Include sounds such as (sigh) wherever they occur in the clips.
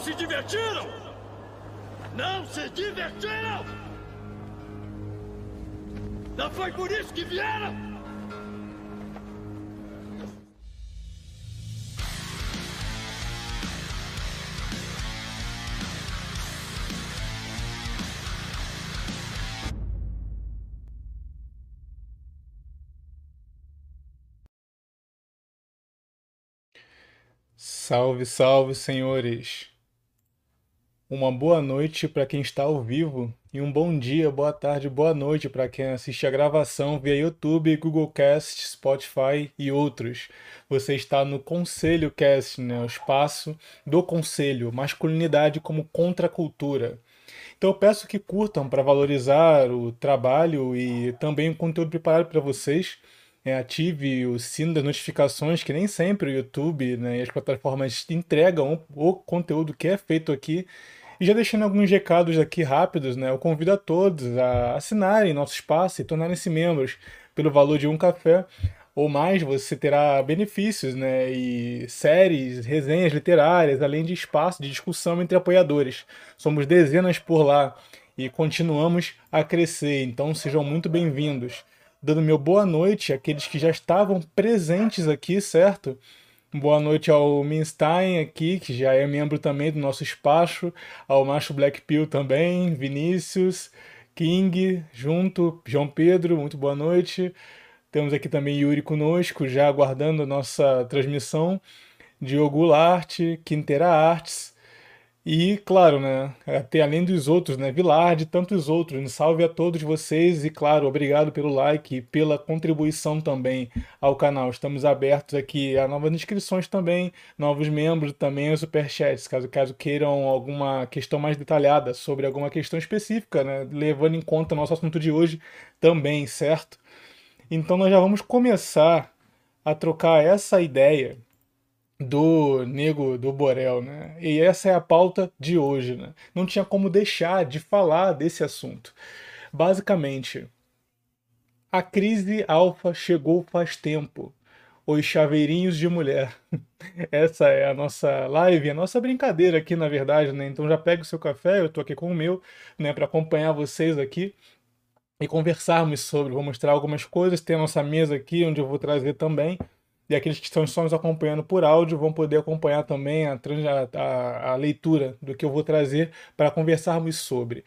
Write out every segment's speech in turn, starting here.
se divertiram? Não se divertiram? Não foi por isso que vieram? Salve, salve, senhores! Uma boa noite para quem está ao vivo e um bom dia, boa tarde, boa noite para quem assiste a gravação via YouTube, Google Cast, Spotify e outros. Você está no Conselho Cast, né? o espaço do conselho, masculinidade como contracultura. Então eu peço que curtam para valorizar o trabalho e também o conteúdo preparado para vocês é, ative o sino das notificações, que nem sempre o YouTube né, e as plataformas entregam o conteúdo que é feito aqui. E já deixando alguns recados aqui rápidos, né, eu convido a todos a assinarem nosso espaço e tornarem-se membros pelo valor de um café ou mais, você terá benefícios, né, e séries, resenhas literárias, além de espaço de discussão entre apoiadores. Somos dezenas por lá e continuamos a crescer, então sejam muito bem-vindos dando meu boa noite àqueles que já estavam presentes aqui, certo? Boa noite ao Minstein aqui, que já é membro também do nosso espaço, ao Macho Black Pill também, Vinícius, King, junto, João Pedro, muito boa noite. Temos aqui também Yuri conosco, já aguardando a nossa transmissão. Diogo Larte, Quintera Artes, e, claro, né, até além dos outros, né, Vilard e tantos outros. Um salve a todos vocês e, claro, obrigado pelo like e pela contribuição também ao canal. Estamos abertos aqui a novas inscrições também, novos membros também, os superchats, caso, caso queiram alguma questão mais detalhada sobre alguma questão específica, né, levando em conta o nosso assunto de hoje também, certo? Então nós já vamos começar a trocar essa ideia do Nego do Borel, né? E essa é a pauta de hoje, né? Não tinha como deixar de falar desse assunto. Basicamente, a crise alfa chegou faz tempo. Os chaveirinhos de mulher. (laughs) Essa é a nossa live, a nossa brincadeira aqui, na verdade, né? Então já pega o seu café, eu tô aqui com o meu, né, para acompanhar vocês aqui e conversarmos sobre. Vou mostrar algumas coisas, tem a nossa mesa aqui onde eu vou trazer também e aqueles que estão só nos acompanhando por áudio vão poder acompanhar também a, a, a leitura do que eu vou trazer para conversarmos sobre.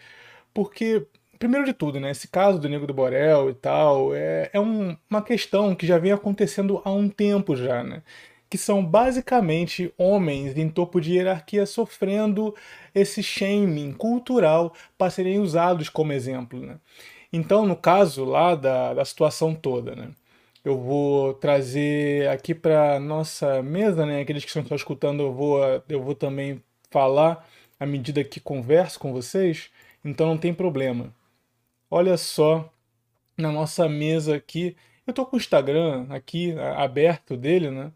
Porque, primeiro de tudo, né, esse caso do Nego do Borel e tal é, é um, uma questão que já vem acontecendo há um tempo já, né? que são basicamente homens em topo de hierarquia sofrendo esse shaming cultural para serem usados como exemplo. Né? Então, no caso lá da, da situação toda, né? Eu vou trazer aqui para nossa mesa, né? Aqueles que estão só escutando, eu vou, eu vou também falar à medida que converso com vocês, então não tem problema. Olha só na nossa mesa aqui, eu tô com o Instagram aqui aberto dele, né?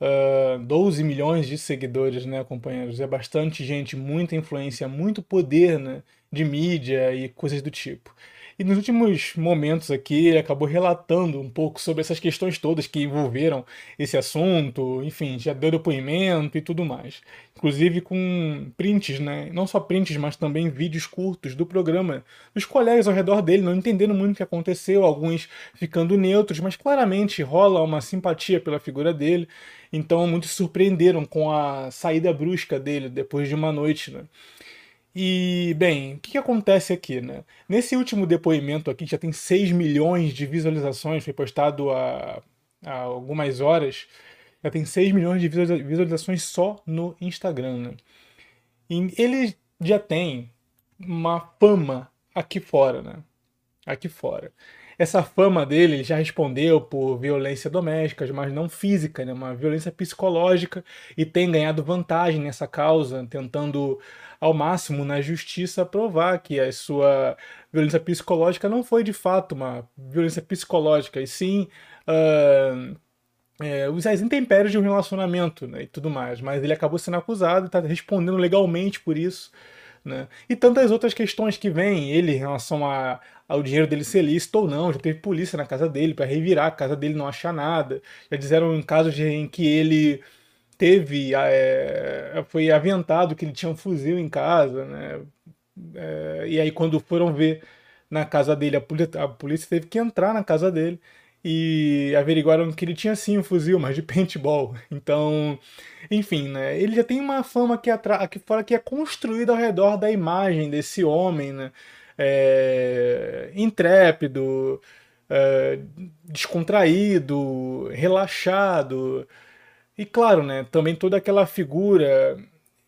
Uh, ah, 12 milhões de seguidores, né, companheiros? É bastante gente, muita influência, muito poder, né, de mídia e coisas do tipo. E nos últimos momentos aqui, ele acabou relatando um pouco sobre essas questões todas que envolveram esse assunto, enfim, já deu depoimento e tudo mais. Inclusive com prints, né? Não só prints, mas também vídeos curtos do programa, dos colegas ao redor dele, não entendendo muito o que aconteceu, alguns ficando neutros, mas claramente rola uma simpatia pela figura dele. Então muitos surpreenderam com a saída brusca dele depois de uma noite, né? E, bem, o que, que, acontece aqui, né? Nesse último depoimento aqui, já tem 6 milhões de visualizações, foi postado há, há algumas horas, já tem 6 milhões de visualizações só no Instagram, né? E ele já tem uma fama aqui fora, né? Aqui fora. Essa fama dele, ele já respondeu por violência doméstica, mas não física, né? Uma violência psicológica e tem ganhado vantagem nessa causa, tentando ao máximo na justiça provar que a sua violência psicológica não foi de fato uma violência psicológica, e sim uh, é, os intempéries de um relacionamento né, e tudo mais. Mas ele acabou sendo acusado e está respondendo legalmente por isso. Né? E tantas outras questões que vêm, ele em relação a, ao dinheiro dele ser lícito ou não, já teve polícia na casa dele para revirar a casa dele não achar nada. Já disseram em casos em que ele teve é, foi aventado que ele tinha um fuzil em casa, né? É, e aí quando foram ver na casa dele, a polícia, a polícia teve que entrar na casa dele e averiguaram que ele tinha sim um fuzil, mas de (laughs) paintball. Então, enfim, né? Ele já tem uma fama aqui, aqui fora que é construída ao redor da imagem desse homem, né? É, intrépido, é, descontraído, relaxado. E claro, né? Também toda aquela figura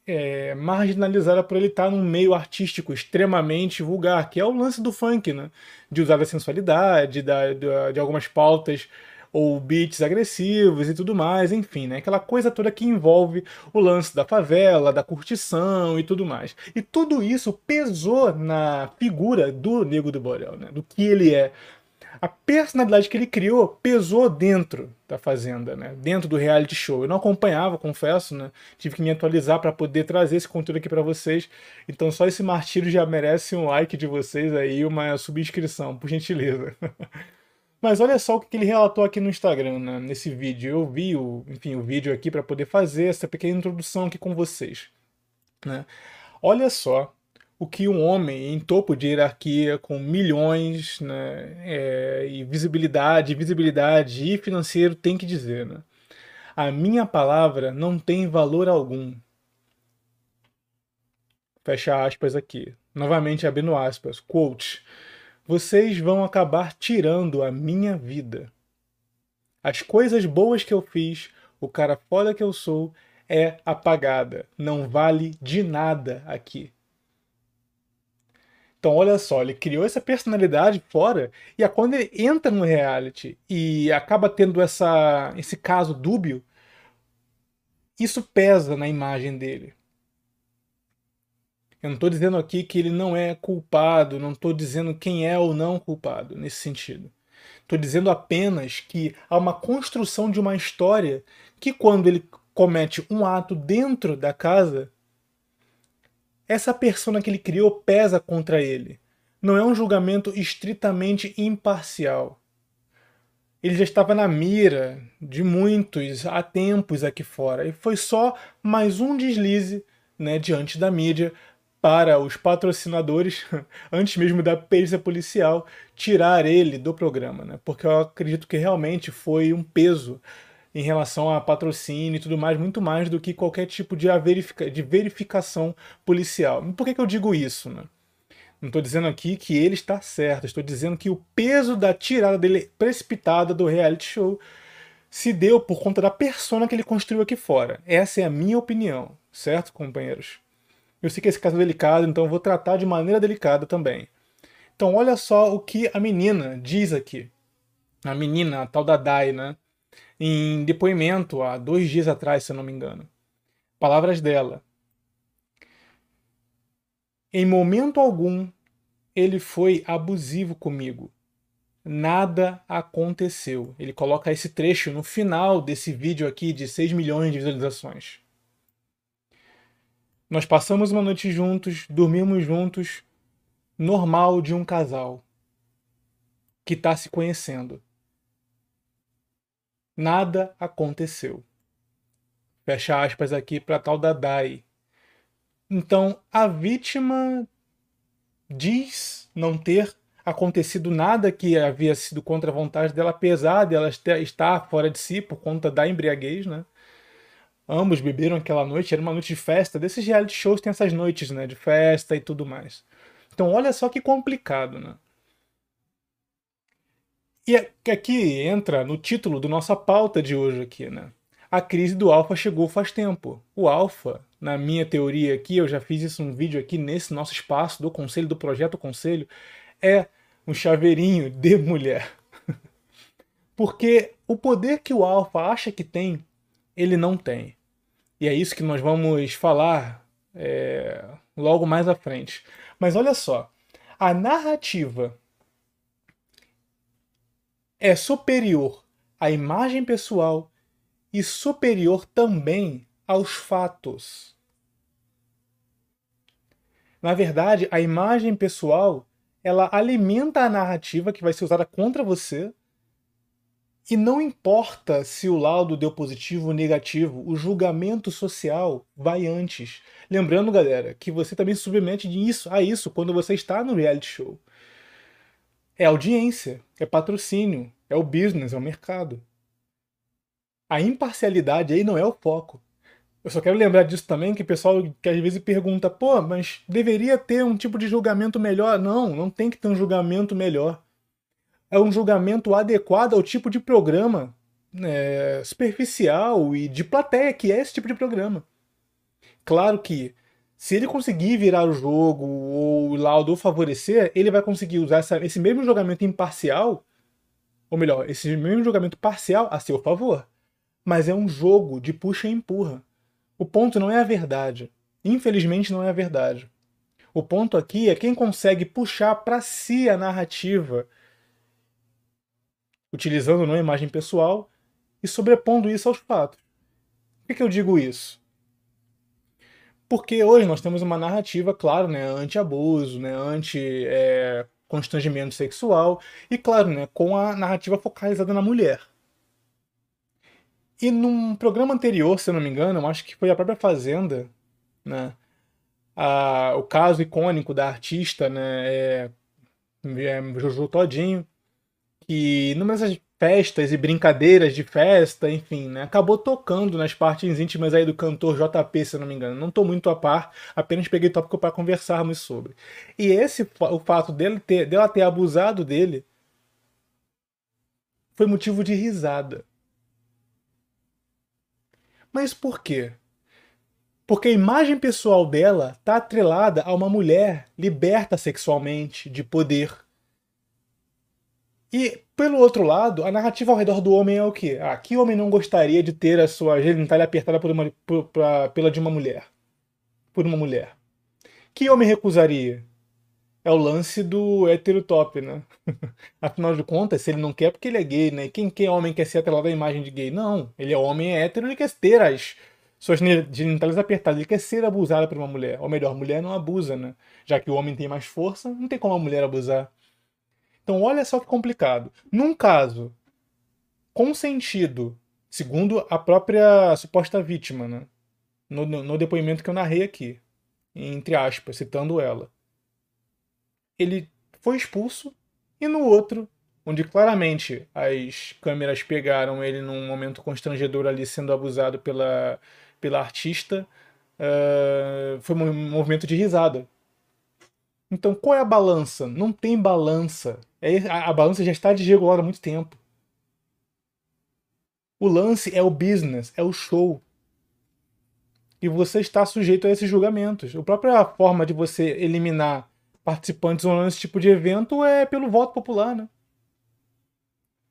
é, marginalizada por ele estar num meio artístico extremamente vulgar, que é o lance do funk, né? De usar a sensualidade, da, da, de algumas pautas ou beats agressivos e tudo mais, enfim, né? Aquela coisa toda que envolve o lance da favela, da curtição e tudo mais. E tudo isso pesou na figura do Nego do Borel, né? Do que ele é, a personalidade que ele criou pesou dentro da Fazenda, né? Dentro do reality show. Eu não acompanhava, confesso, né? Tive que me atualizar para poder trazer esse conteúdo aqui para vocês. Então só esse martírio já merece um like de vocês aí, uma subscrição, por gentileza. (laughs) Mas olha só o que ele relatou aqui no Instagram, né? nesse vídeo. Eu vi o, enfim, o vídeo aqui para poder fazer essa pequena introdução aqui com vocês. Né? Olha só o que um homem em topo de hierarquia, com milhões né, é, e visibilidade, visibilidade e financeiro tem que dizer. Né? A minha palavra não tem valor algum. Fecha aspas aqui. Novamente abrindo aspas. Quote. Vocês vão acabar tirando a minha vida. As coisas boas que eu fiz, o cara foda que eu sou, é apagada. Não vale de nada aqui. Então, olha só, ele criou essa personalidade fora, e é quando ele entra no reality e acaba tendo essa, esse caso dúbio, isso pesa na imagem dele. Eu não estou dizendo aqui que ele não é culpado, não estou dizendo quem é ou não culpado nesse sentido. Estou dizendo apenas que há uma construção de uma história que, quando ele comete um ato dentro da casa, essa persona que ele criou pesa contra ele. Não é um julgamento estritamente imparcial. Ele já estava na mira de muitos há tempos aqui fora e foi só mais um deslize né, diante da mídia para os patrocinadores, (laughs) antes mesmo da perícia policial, tirar ele do programa, né? Porque eu acredito que realmente foi um peso em relação a patrocínio e tudo mais, muito mais do que qualquer tipo de, verifica, de verificação policial. Por que, que eu digo isso? Né? Não estou dizendo aqui que ele está certo, estou dizendo que o peso da tirada dele precipitada do reality show se deu por conta da persona que ele construiu aqui fora. Essa é a minha opinião, certo, companheiros? Eu sei que esse caso é delicado, então vou tratar de maneira delicada também. Então, olha só o que a menina diz aqui. A menina, a tal da Dai, né? Em depoimento há dois dias atrás, se eu não me engano. Palavras dela. Em momento algum ele foi abusivo comigo. Nada aconteceu. Ele coloca esse trecho no final desse vídeo aqui de 6 milhões de visualizações. Nós passamos uma noite juntos, dormimos juntos, normal de um casal que está se conhecendo nada aconteceu. Fecha aspas aqui para tal da Dai. Então, a vítima diz não ter acontecido nada que havia sido contra a vontade dela, apesar de ela estar fora de si por conta da embriaguez, né? Ambos beberam aquela noite, era uma noite de festa. Desses reality shows tem essas noites, né, de festa e tudo mais. Então, olha só que complicado, né? E aqui entra no título da nossa pauta de hoje aqui, né? A crise do alfa chegou faz tempo. O alfa, na minha teoria aqui, eu já fiz isso um vídeo aqui nesse nosso espaço do conselho, do projeto conselho, é um chaveirinho de mulher. (laughs) Porque o poder que o alfa acha que tem, ele não tem. E é isso que nós vamos falar é, logo mais à frente. Mas olha só, a narrativa é superior à imagem pessoal e superior também aos fatos. Na verdade, a imagem pessoal ela alimenta a narrativa que vai ser usada contra você E não importa se o laudo deu positivo ou negativo, o julgamento social vai antes. Lembrando, galera, que você também submete isso, a isso quando você está no reality show. É audiência, é patrocínio, é o business, é o mercado. A imparcialidade aí não é o foco. Eu só quero lembrar disso também, que o pessoal que às vezes pergunta, pô, mas deveria ter um tipo de julgamento melhor? Não, não tem que ter um julgamento melhor é um julgamento adequado ao tipo de programa é, superficial e de plateia que é esse tipo de programa. Claro que se ele conseguir virar o jogo ou o laudo favorecer, ele vai conseguir usar essa, esse mesmo julgamento imparcial, ou melhor, esse mesmo julgamento parcial a seu favor. Mas é um jogo de puxa e empurra. O ponto não é a verdade. Infelizmente não é a verdade. O ponto aqui é quem consegue puxar para si a narrativa utilizando uma imagem pessoal e sobrepondo isso aos fatos. Por que, que eu digo isso? Porque hoje nós temos uma narrativa, claro, né, anti-abuso, né, anti-constrangimento é, sexual, e claro, né, com a narrativa focalizada na mulher. E num programa anterior, se eu não me engano, eu acho que foi a própria Fazenda, né, a, o caso icônico da artista, né, é, é Jojo Todinho, que nessas festas e brincadeiras de festa, enfim, né, acabou tocando nas partes íntimas aí do cantor JP, se não me engano. Não estou muito a par, apenas peguei tópico para conversarmos sobre. E esse, o fato dele ter, dela ter abusado dele, foi motivo de risada. Mas por quê? Porque a imagem pessoal dela está atrelada a uma mulher liberta sexualmente, de poder e, pelo outro lado, a narrativa ao redor do homem é o quê? Ah, que homem não gostaria de ter a sua genitália apertada por uma, por, pra, pela de uma mulher? Por uma mulher. Que homem recusaria? É o lance do heterotop, né? (laughs) Afinal de contas, se ele não quer, porque ele é gay, né? Quem, quem homem quer ser atrelado à imagem de gay? Não. Ele é homem, é hétero, ele quer ter as suas genitálias apertadas. Ele quer ser abusado por uma mulher. Ou melhor, mulher não abusa, né? Já que o homem tem mais força, não tem como a mulher abusar. Então, olha só que complicado. Num caso consentido, segundo a própria suposta vítima, né? no, no, no depoimento que eu narrei aqui, entre aspas, citando ela, ele foi expulso, e no outro, onde claramente as câmeras pegaram ele num momento constrangedor ali sendo abusado pela, pela artista, uh, foi um movimento de risada. Então, qual é a balança? Não tem balança. É, a, a balança já está desregulada há muito tempo. O lance é o business, é o show. E você está sujeito a esses julgamentos. A própria forma de você eliminar participantes nesse tipo de evento é pelo voto popular, né?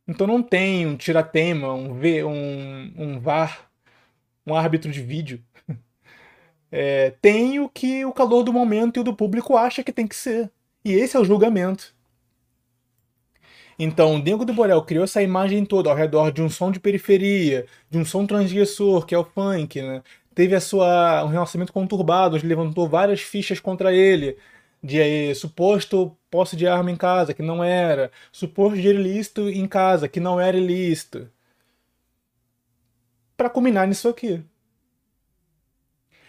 Então não tem um tiratema, um, v, um, um VAR, um árbitro de vídeo é, tem o que o calor do momento e o do público acha que tem que ser. E esse é o julgamento. Então, Dengo do Borel criou essa imagem toda ao redor de um som de periferia, de um som transgressor, que é o funk, né? Teve a sua, um relacionamento conturbado, onde levantou várias fichas contra ele, de aí, suposto posse de arma em casa, que não era, suposto dinheiro ilícito em casa, que não era ilícito. Para culminar nisso aqui.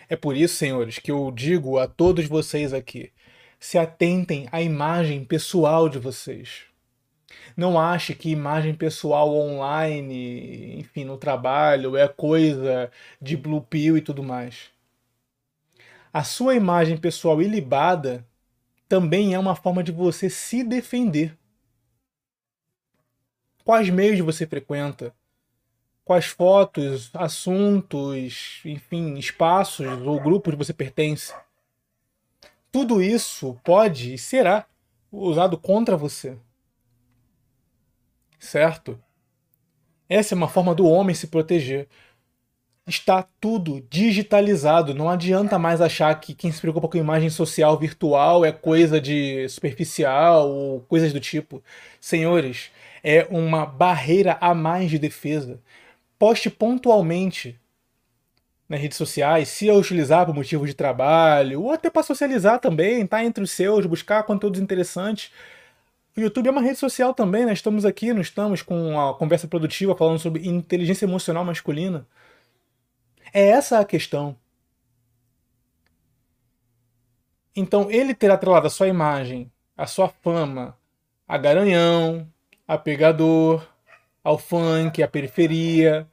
É por isso, senhores, que eu digo a todos vocês aqui: se atentem à imagem pessoal de vocês. Não ache que imagem pessoal online, enfim, no trabalho, é coisa de blue pill e tudo mais. A sua imagem pessoal ilibada também é uma forma de você se defender. Quais meios você frequenta? Quais fotos, assuntos, enfim, espaços ou grupos você pertence. Tudo isso pode e será usado contra você. Certo? Essa é uma forma do homem se proteger. Está tudo digitalizado. Não adianta mais achar que quem se preocupa com imagem social virtual é coisa de superficial ou coisas do tipo. Senhores, é uma barreira a mais de defesa poste pontualmente nas redes sociais, se eu utilizar por motivo de trabalho, ou até para socializar também, tá entre os seus, buscar conteúdos interessantes. O YouTube é uma rede social também, né? Estamos aqui, não estamos com uma conversa produtiva falando sobre inteligência emocional masculina. É essa a questão. Então ele terá atrelado a sua imagem, a sua fama, a garanhão, a pegador, ao funk, à periferia,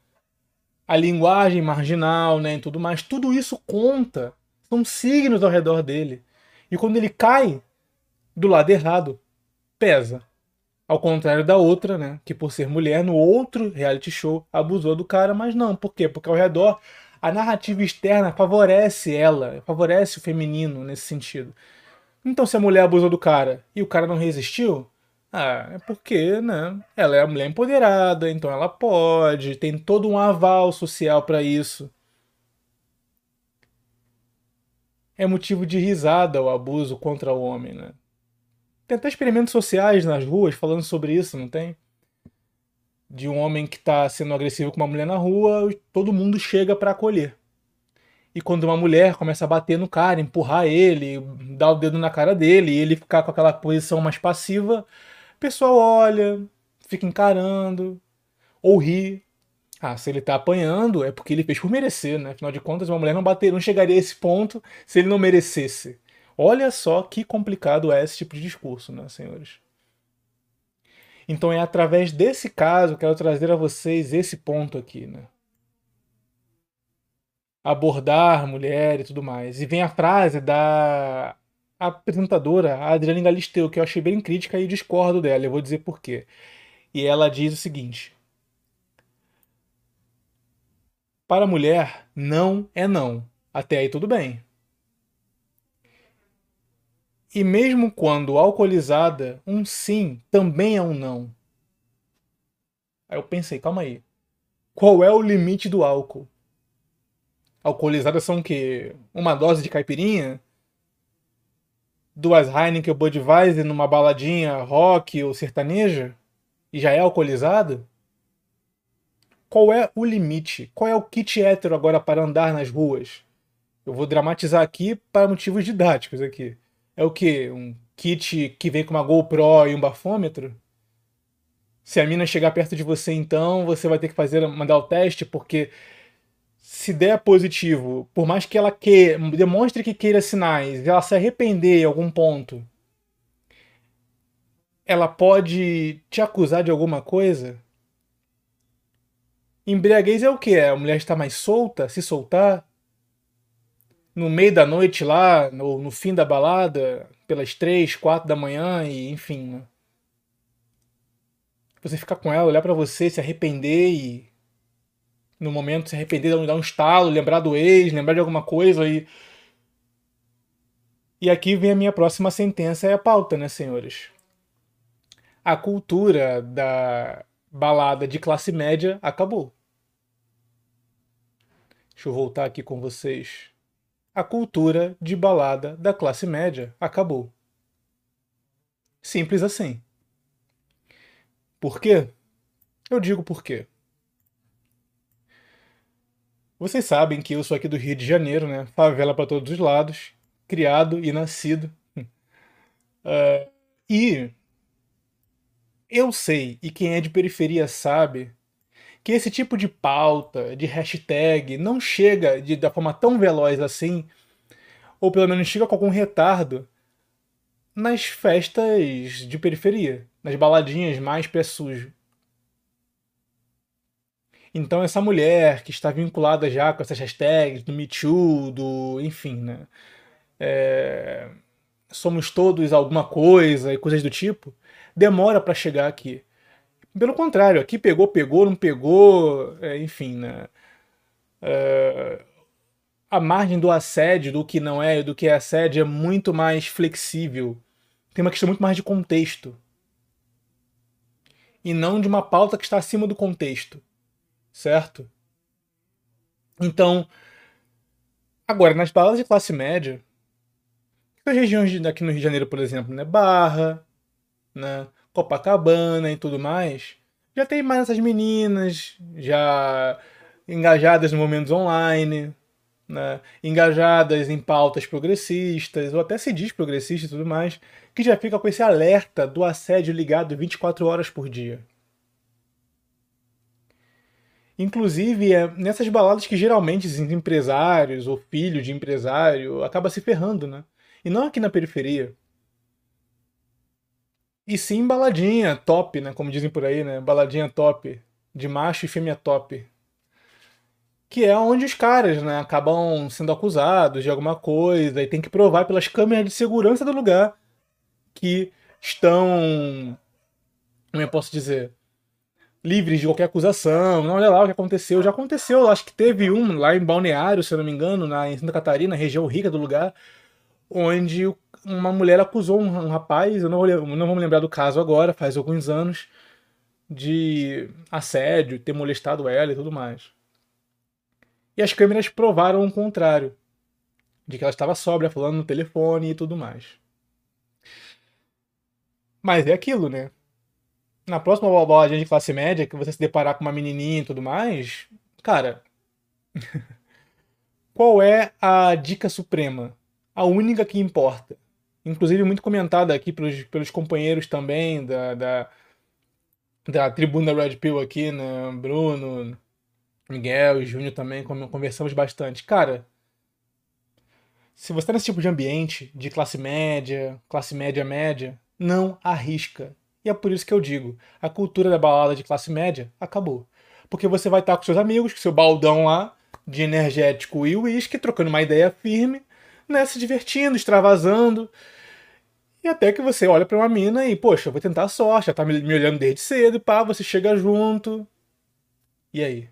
a linguagem marginal, né, e tudo mais. Tudo isso conta. São signos ao redor dele. E quando ele cai do lado errado, pesa. Ao contrário da outra, né, que por ser mulher no outro reality show abusou do cara, mas não. Por quê? Porque ao redor a narrativa externa favorece ela, favorece o feminino nesse sentido. Então, se a mulher abusou do cara e o cara não resistiu, ah, é porque, né? Ela é a mulher empoderada, então ela pode, tem todo um aval social para isso. É motivo de risada o abuso contra o homem, né? Tem até experimentos sociais nas ruas falando sobre isso, não tem? de um homem que está sendo agressivo com uma mulher na rua, todo mundo chega para acolher. E quando uma mulher começa a bater no cara, empurrar ele, dar o dedo na cara dele, e ele ficar com aquela posição mais passiva, o pessoal olha, fica encarando, ou ri. Ah, se ele tá apanhando, é porque ele fez por merecer, né? Afinal de contas, uma mulher não bater, não chegaria a esse ponto se ele não merecesse. Olha só que complicado é esse tipo de discurso, né, senhores? Então é através desse caso que eu quero trazer a vocês esse ponto aqui, né? Abordar mulher e tudo mais. E vem a frase da apresentadora, a Galisteu, que eu achei bem crítica e discordo dela. Eu vou dizer por quê. E ela diz o seguinte: Para a mulher, não é não. Até aí tudo bem. E mesmo quando alcoolizada, um sim também é um não. Aí eu pensei, calma aí. Qual é o limite do álcool? Alcoolizadas são o quê? Uma dose de caipirinha? Duas Heineken ou Budweiser numa baladinha rock ou sertaneja? E já é alcoolizada? Qual é o limite? Qual é o kit hétero agora para andar nas ruas? Eu vou dramatizar aqui para motivos didáticos aqui. É o que? Um kit que vem com uma GoPro e um bafômetro? Se a mina chegar perto de você, então você vai ter que fazer mandar o teste, porque se der positivo, por mais que ela que, demonstre que queira sinais, ela se arrepender em algum ponto, ela pode te acusar de alguma coisa? Embriaguez é o que? A mulher está mais solta? Se soltar? no meio da noite lá, no, no fim da balada, pelas três, quatro da manhã, e enfim. Né? Você ficar com ela, olhar para você, se arrepender e. No momento se arrepender, dar um estalo, lembrar do ex, lembrar de alguma coisa e. E aqui vem a minha próxima sentença, é a pauta, né, senhores? A cultura da balada de classe média acabou. Deixa eu voltar aqui com vocês a cultura de balada da classe média acabou. Simples assim. Por quê? Eu digo por quê. Vocês sabem que eu sou aqui do Rio de Janeiro, né? Favela para todos os lados, criado e nascido. Uh, e eu sei, e quem é de periferia sabe, que esse tipo de pauta, de hashtag, não chega de, da forma tão veloz assim, ou pelo menos chega com algum retardo, nas festas de periferia, nas baladinhas mais pé sujo. Então essa mulher que está vinculada já com essas hashtags do Me Too, do enfim, né? É, somos todos alguma coisa e coisas do tipo, demora para chegar aqui. Pelo contrário, aqui pegou, pegou, não pegou, é, enfim, né? É, a margem do assédio, do que não é, do que é assédio, é muito mais flexível. Tem uma questão muito mais de contexto. E não de uma pauta que está acima do contexto. Certo? Então, agora, nas baladas de classe média, as regiões aqui no Rio de Janeiro, por exemplo, né? Barra, né? Copacabana e tudo mais, já tem mais essas meninas já engajadas no momentos online, né, engajadas em pautas progressistas, ou até se diz progressista e tudo mais, que já fica com esse alerta do assédio ligado 24 horas por dia. Inclusive, é nessas baladas que geralmente os empresários ou filho de empresário acaba se ferrando, né? E não aqui na periferia. E sim baladinha top, né? Como dizem por aí, né? Baladinha top. De macho e fêmea top. Que é onde os caras, né? Acabam sendo acusados de alguma coisa e tem que provar pelas câmeras de segurança do lugar que estão. Como eu posso dizer? Livres de qualquer acusação. Não, olha lá o que aconteceu. Já aconteceu, acho que teve um lá em Balneário, se eu não me engano, na, em Santa Catarina, região rica do lugar, onde uma mulher acusou um, um rapaz, eu não vou, não vou me lembrar do caso agora, faz alguns anos, de assédio, ter molestado ela e tudo mais. E as câmeras provaram o contrário. De que ela estava sóbria, falando no telefone e tudo mais. Mas é aquilo, né? Na próxima baladinha de classe média, que você se deparar com uma menininha e tudo mais, cara, (laughs) qual é a dica suprema? A única que importa. Inclusive muito comentada aqui pelos, pelos companheiros também da, da, da tribuna Red Pill aqui, né? Bruno, Miguel e Júnior também, conversamos bastante. Cara, se você está nesse tipo de ambiente, de classe média, classe média média, não arrisca e é por isso que eu digo: a cultura da balada de classe média acabou. Porque você vai estar com seus amigos, com seu baldão lá, de energético e uísque, trocando uma ideia firme, né, se divertindo, extravasando. E até que você olha para uma mina e, poxa, vou tentar a sorte, já tá me olhando desde cedo, pá, você chega junto. E aí?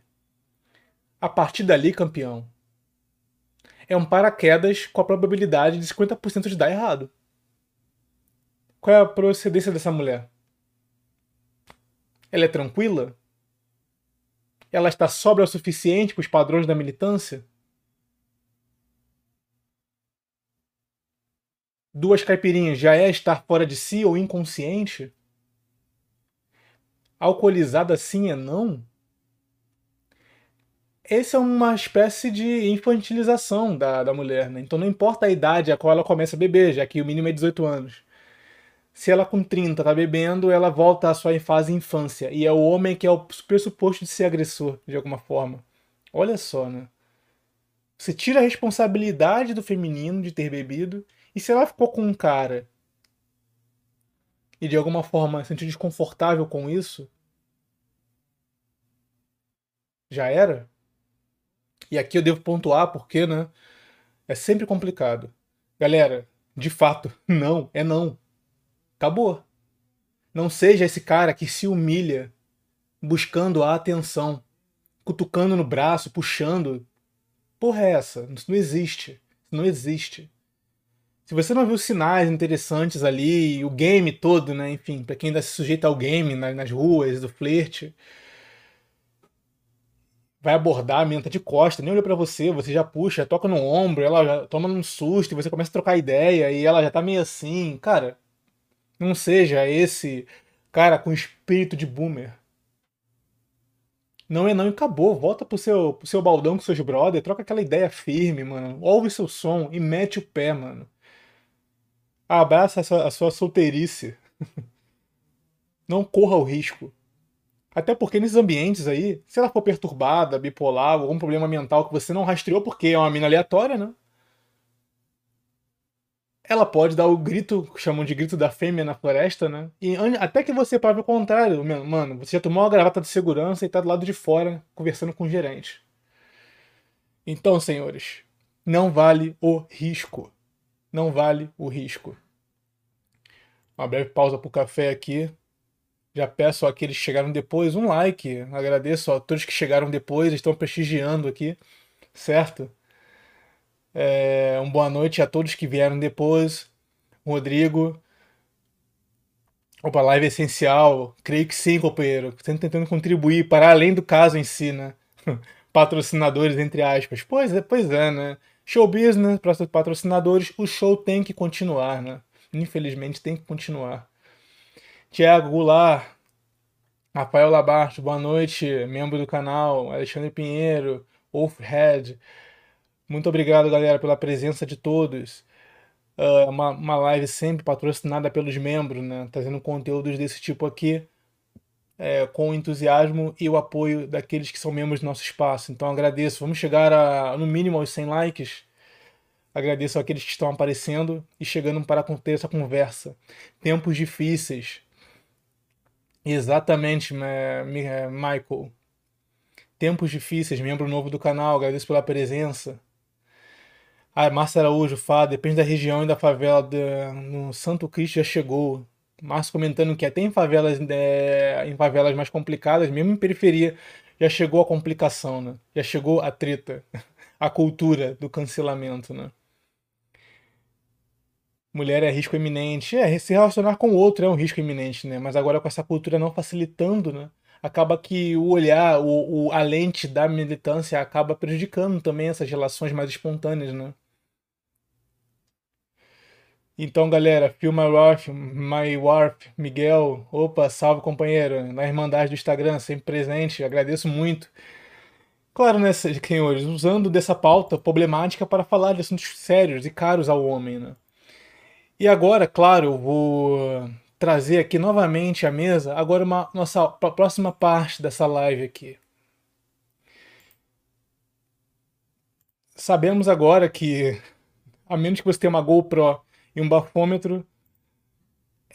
A partir dali, campeão, é um paraquedas com a probabilidade de 50% de dar errado. Qual é a procedência dessa mulher? Ela é tranquila? Ela está sóbria o suficiente para os padrões da militância? Duas caipirinhas já é estar fora de si ou inconsciente? Alcoolizada sim é não? Essa é uma espécie de infantilização da, da mulher, né? Então não importa a idade a qual ela começa a beber, já que o mínimo é 18 anos se ela com 30 tá bebendo, ela volta à sua fase infância. E é o homem que é o pressuposto de ser agressor, de alguma forma. Olha só, né? Você tira a responsabilidade do feminino de ter bebido. E se ela ficou com um cara e de alguma forma se sentiu desconfortável com isso, já era? E aqui eu devo pontuar porque, né? É sempre complicado. Galera, de fato, (laughs) não, é não. Acabou. Não seja esse cara que se humilha buscando a atenção, cutucando no braço, puxando. Porra, é essa? Isso não existe. Isso não existe. Se você não viu sinais interessantes ali, o game todo, né? Enfim, para quem ainda se sujeita ao game nas ruas, do flerte, vai abordar a menina tá de costa, nem olha para você, você já puxa, toca no ombro, ela já toma um susto, e você começa a trocar ideia e ela já tá meio assim, cara. Não seja esse cara com espírito de boomer. Não é não acabou. Volta pro seu, pro seu baldão com seus brother, troca aquela ideia firme, mano. Ouve seu som e mete o pé, mano. Abraça a sua, a sua solteirice. (laughs) não corra o risco. Até porque nesses ambientes aí, se ela for perturbada, bipolar, algum problema mental que você não rastreou porque é uma mina aleatória, né? Ela pode dar o grito, chamam de grito da fêmea na floresta, né? E até que você prove o contrário, mano, você já tomou uma gravata de segurança e tá do lado de fora conversando com o gerente. Então, senhores, não vale o risco. Não vale o risco. Uma breve pausa pro café aqui. Já peço àqueles que chegaram depois um like. Agradeço a todos que chegaram depois, estão prestigiando aqui, certo? É, uma boa noite a todos que vieram depois. Rodrigo. Opa, live essencial. Creio que sim, companheiro. Sempre tentando contribuir para além do caso em si, né? (laughs) Patrocinadores, entre aspas. Pois é, pois é, né? Show business, para os patrocinadores, o show tem que continuar, né? Infelizmente tem que continuar. Tiago Goulart, Rafael Labarte, boa noite, membro do canal, Alexandre Pinheiro, Wolfhead, Muito obrigado, galera, pela presença de todos. Uh, uma, uma live sempre patrocinada pelos membros, né? Trazendo conteúdos desse tipo aqui é, com o entusiasmo e o apoio daqueles que são membros do nosso espaço. Então agradeço. Vamos chegar a, no mínimo aos 100 likes. Agradeço àqueles que estão aparecendo e chegando para ter essa conversa. Tempos difíceis. Exatamente, Michael. Tempos difíceis, membro novo do canal, agradeço pela presença. Ah, Márcio Araújo, Fá, depende da região e da favela de, no Santo Cristo já chegou. Márcio comentando que até em favelas, é, em favelas mais complicadas, mesmo em periferia, já chegou a complicação, né? Já chegou a treta, (laughs) a cultura do cancelamento, né? Mulher é risco iminente. É, se relacionar com o outro é um risco iminente, né? Mas agora com essa cultura não facilitando, né? Acaba que o olhar, o, o, a lente da militância acaba prejudicando também essas relações mais espontâneas, né? Então, galera, Phil My My Warp, Miguel, opa, salve companheiro, na Irmandade do Instagram, sempre presente, agradeço muito. Claro, né, senhores, usando dessa pauta problemática para falar de assuntos sérios e caros ao homem, né? E agora, claro, eu vou trazer aqui novamente à mesa agora uma nossa próxima parte dessa live aqui. Sabemos agora que, a menos que você tenha uma GoPro e um bafômetro,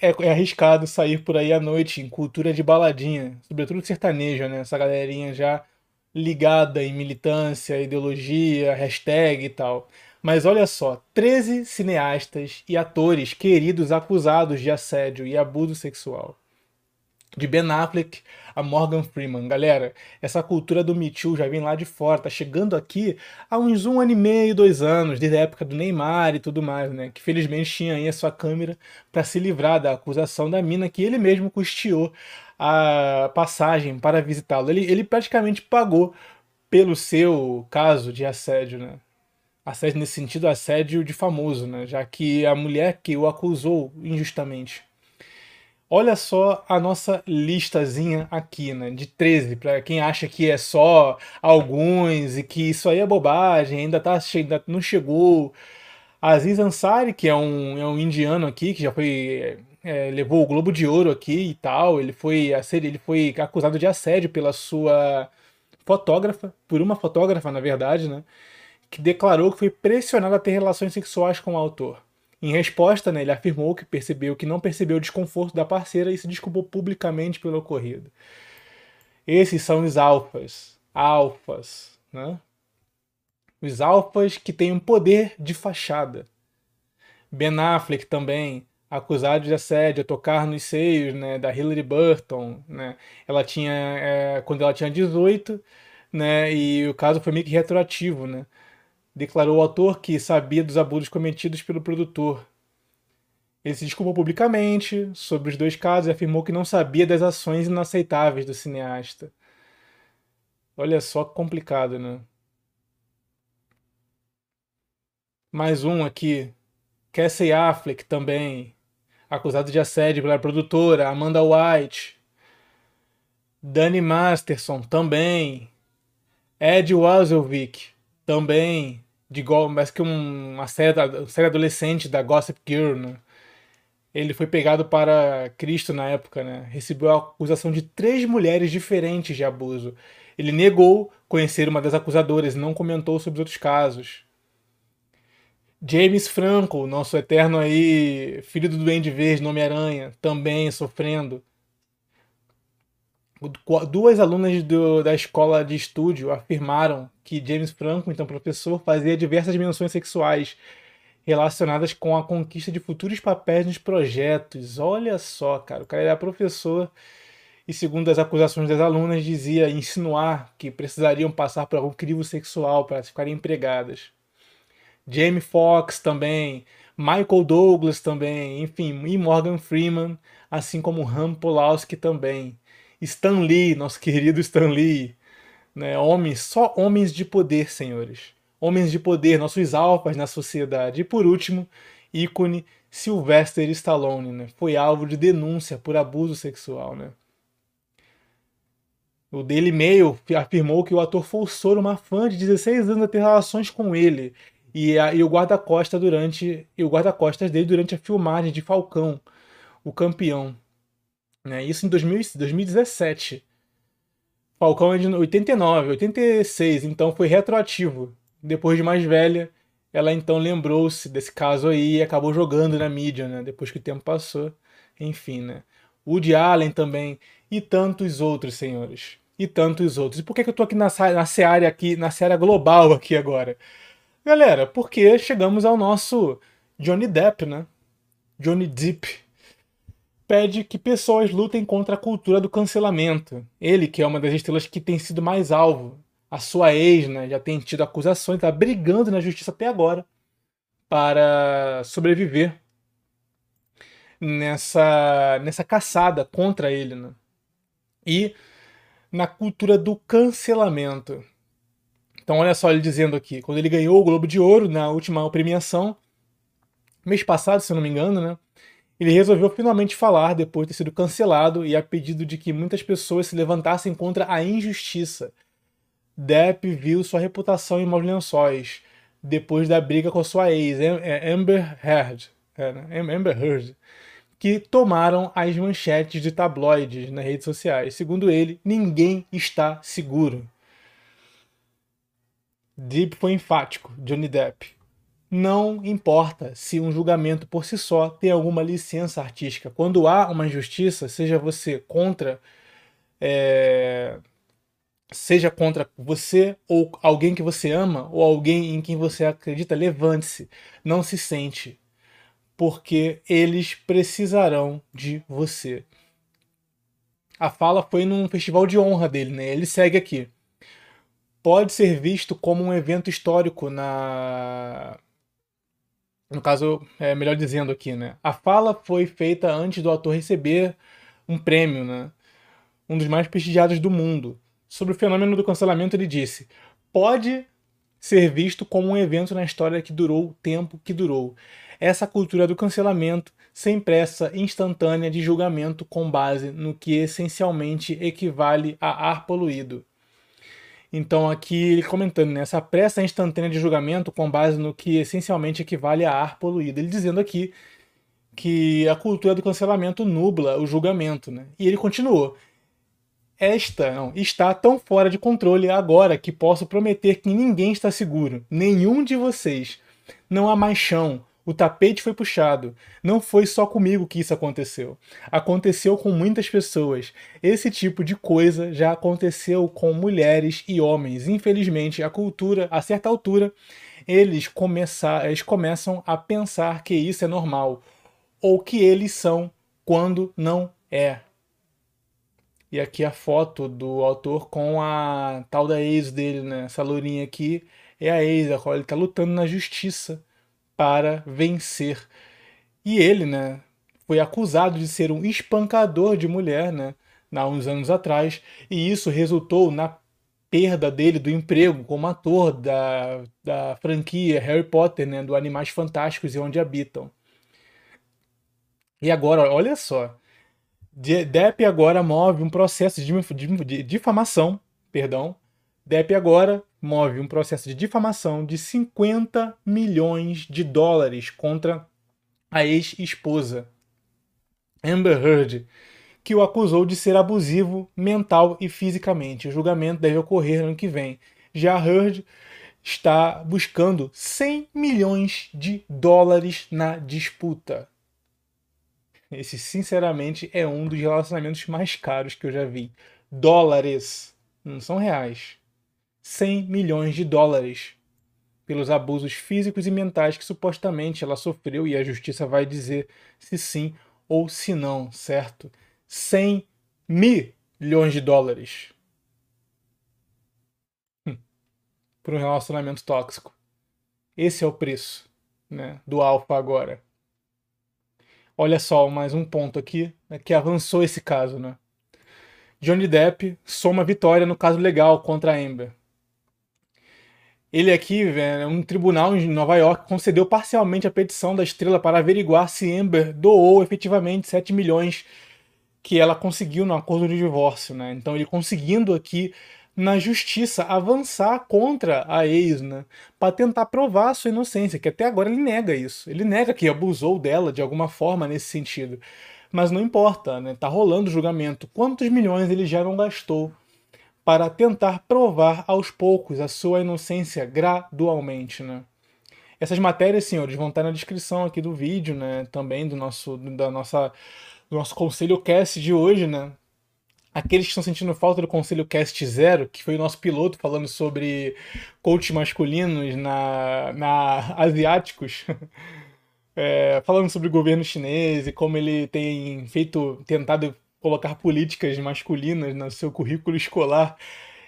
é, é, arriscado sair por aí à noite em cultura de baladinha, sobretudo sertaneja, né? Essa galerinha já ligada em militância, ideologia, hashtag e tal. Mas olha só, 13 cineastas e atores queridos acusados de assédio e abuso sexual. De Ben Affleck a Morgan Freeman. Galera, essa cultura do Me Too já vem lá de fora, tá chegando aqui há uns um ano e meio, dois anos, desde a época do Neymar e tudo mais, né? Que felizmente tinha aí a sua câmera para se livrar da acusação da mina que ele mesmo custeou a passagem para visitá-lo. Ele, ele praticamente pagou pelo seu caso de assédio, né? assédio nesse sentido, assédio de famoso, né? Já que a mulher que o acusou injustamente. Olha só a nossa listazinha aqui, né? De 13, para quem acha que é só alguns e que isso aí é bobagem, ainda, tá, ainda não chegou. Aziz Ansari, que é um, é um indiano aqui, que já foi. É, levou o Globo de Ouro aqui e tal. Ele foi, ele foi acusado de assédio pela sua fotógrafa, por uma fotógrafa, na verdade, né? que declarou que foi pressionado a ter relações sexuais com o autor. Em resposta, né, ele afirmou que percebeu que não percebeu o desconforto da parceira e se desculpou publicamente pelo ocorrido. Esses são os alfas. Alfas, né? Os alfas que têm um poder de fachada. Ben Affleck também, acusado de assédio, tocar nos seios né, da Hilary Burton. Né? Ela tinha, é, quando ela tinha 18, né, e o caso foi meio que retroativo. Né? Declarou o autor que sabia dos abusos cometidos pelo produtor. Ele se desculpou publicamente sobre os dois casos e afirmou que não sabia das ações inaceitáveis do cineasta. Olha só complicado, né? Mais um aqui. Cassie Affleck também, acusado de assédio pela produtora Amanda White. Danny Masterson também. Ed Wazelvik também de mais que um, uma série, uma série adolescente da Gossip Girl, né? Ele foi pegado para Cristo na época, né? Recebeu a acusação de três mulheres diferentes de abuso. Ele negou conhecer uma das acusadoras e não comentou sobre os outros casos. James Franco, nosso eterno aí, filho do Duende Verde, nome Aranha, também sofrendo Duas alunas do, da escola de estúdio afirmaram que James Franco, então professor, fazia diversas dimensões sexuais relacionadas com a conquista de futuros papéis nos projetos. Olha só, cara, o cara era professor e, segundo as acusações das alunas, dizia insinuar que precisariam passar por algum crivo sexual para ficarem empregadas. Jamie Foxx também, Michael Douglas também, enfim, e Morgan Freeman, assim como Ram Polowski também. Stan Lee, nosso querido Stan Lee, né? Homens, só homens de poder, senhores. Homens de poder, nossos alfas na sociedade. E por último, ícone Sylvester Stallone, né? Foi alvo de denúncia por abuso sexual, né? O Daily Mail afirmou que o ator forçou uma fã de 16 anos a ter relações com ele e, a, e o guarda-costas durante e o guarda-costas dele durante a filmagem de Falcão, o campeão. Né? Isso em 2000, 2017. Falcão é de 89, 86, então foi retroativo. Depois de mais velha, ela então lembrou-se desse caso aí e acabou jogando na mídia, né? Depois que o tempo passou. Enfim, né? Woody Allen também e tantos outros, senhores. E tantos outros. E por que, que eu tô aqui na, na seara aqui, na seara global aqui agora? Galera, porque chegamos ao nosso Johnny Depp, né? Johnny Depp pede que pessoas lutem contra a cultura do cancelamento. Ele, que é uma das estrelas que tem sido mais alvo, a sua ex, né, já tem tido acusações, está brigando na justiça até agora para sobreviver nessa, nessa caçada contra ele. Né? E na cultura do cancelamento. Então, olha só ele dizendo aqui: quando ele ganhou o Globo de Ouro na última premiação, mês passado, se não me engano, né? Ele resolveu finalmente falar depois de ter sido cancelado e a pedido de que muitas pessoas se levantassem contra a injustiça. Depp viu sua reputação em maus lençóis depois da briga com sua ex, é, Amber Heard, é, né? Amber Heard, que tomaram as manchetes de tabloides nas redes sociais. Segundo ele, ninguém está seguro. Depp foi enfático, Johnny Depp. Não importa se um julgamento por si só tem alguma licença artística. Quando há uma injustiça, seja você contra. É, seja contra você ou alguém que você ama ou alguém em quem você acredita, levante-se. Não se sente. Porque eles precisarão de você. A fala foi num festival de honra dele, né? Ele segue aqui. Pode ser visto como um evento histórico na no caso, é melhor dizendo aqui, né? A fala foi feita antes do ator receber um prêmio, né? Um dos mais prestigiados do mundo. Sobre o fenômeno do cancelamento, ele disse: pode ser visto como um evento na história que durou o tempo que durou. Essa cultura do cancelamento sem pressa instantânea de julgamento com base no que essencialmente equivale a ar poluído. Então, aqui ele comentando, né, essa pressa instantânea de julgamento com base no que essencialmente equivale a ar poluído. Ele dizendo aqui que a cultura do cancelamento nubla o julgamento. Né? E ele continuou. Esta não, está tão fora de controle agora que posso prometer que ninguém está seguro, nenhum de vocês. Não há mais chão, o tapete foi puxado. Não foi só comigo que isso aconteceu. Aconteceu com muitas pessoas. Esse tipo de coisa já aconteceu com mulheres e homens. Infelizmente, a cultura, a certa altura, eles, começar, eles começam a pensar que isso é normal. Ou que eles são quando não é. E aqui a foto do autor com a tal da ex dele, né? Essa lourinha aqui é a ex, a qual ele está lutando na justiça para vencer. E ele, né, foi acusado de ser um espancador de mulher, né, há uns anos atrás, e isso resultou na perda dele do emprego como ator da, da franquia Harry Potter, né, do Animais Fantásticos e Onde Habitam. E agora, olha só, Depp agora move um processo de, difamação, perdão. Depp agora move um processo de difamação de 50 milhões de dólares contra a ex-esposa Amber Heard, que o acusou de ser abusivo mental e fisicamente. O julgamento deve ocorrer no ano que vem. Já Heard está buscando 100 milhões de dólares na disputa. Esse, sinceramente, é um dos relacionamentos mais caros que eu já vi. Dólares, não são reais. 100 milhões de dólares pelos abusos físicos e mentais que supostamente ela sofreu e a justiça vai dizer se sim ou se não, certo? 100 milhões de dólares hum. por um relacionamento tóxico. Esse é o preço né, do alfa agora. Olha só, mais um ponto aqui né, que avançou esse caso, né? Johnny Depp soma vitória no caso legal contra a Amber. Ele aqui, um tribunal em Nova York concedeu parcialmente a petição da estrela para averiguar se Amber doou efetivamente 7 milhões que ela conseguiu no acordo de divórcio, né? Então ele conseguindo aqui na justiça avançar contra a ex, né? Para tentar provar a sua inocência, que até agora ele nega isso. Ele nega que abusou dela de alguma forma nesse sentido. Mas não importa, né? Tá rolando o julgamento. Quantos milhões ele já não gastou para tentar provar aos poucos a sua inocência gradualmente, né? Essas matérias, senhores, vão estar na descrição aqui do vídeo, né? Também do nosso, da nossa, do nosso conselho cast de hoje, né? Aqueles que estão sentindo falta do Conselho Cast Zero, que foi o nosso piloto falando sobre coach masculinos na, na asiáticos, (laughs) é, falando sobre o governo chinês e como ele tem feito, tentado colocar políticas masculinas no seu currículo escolar.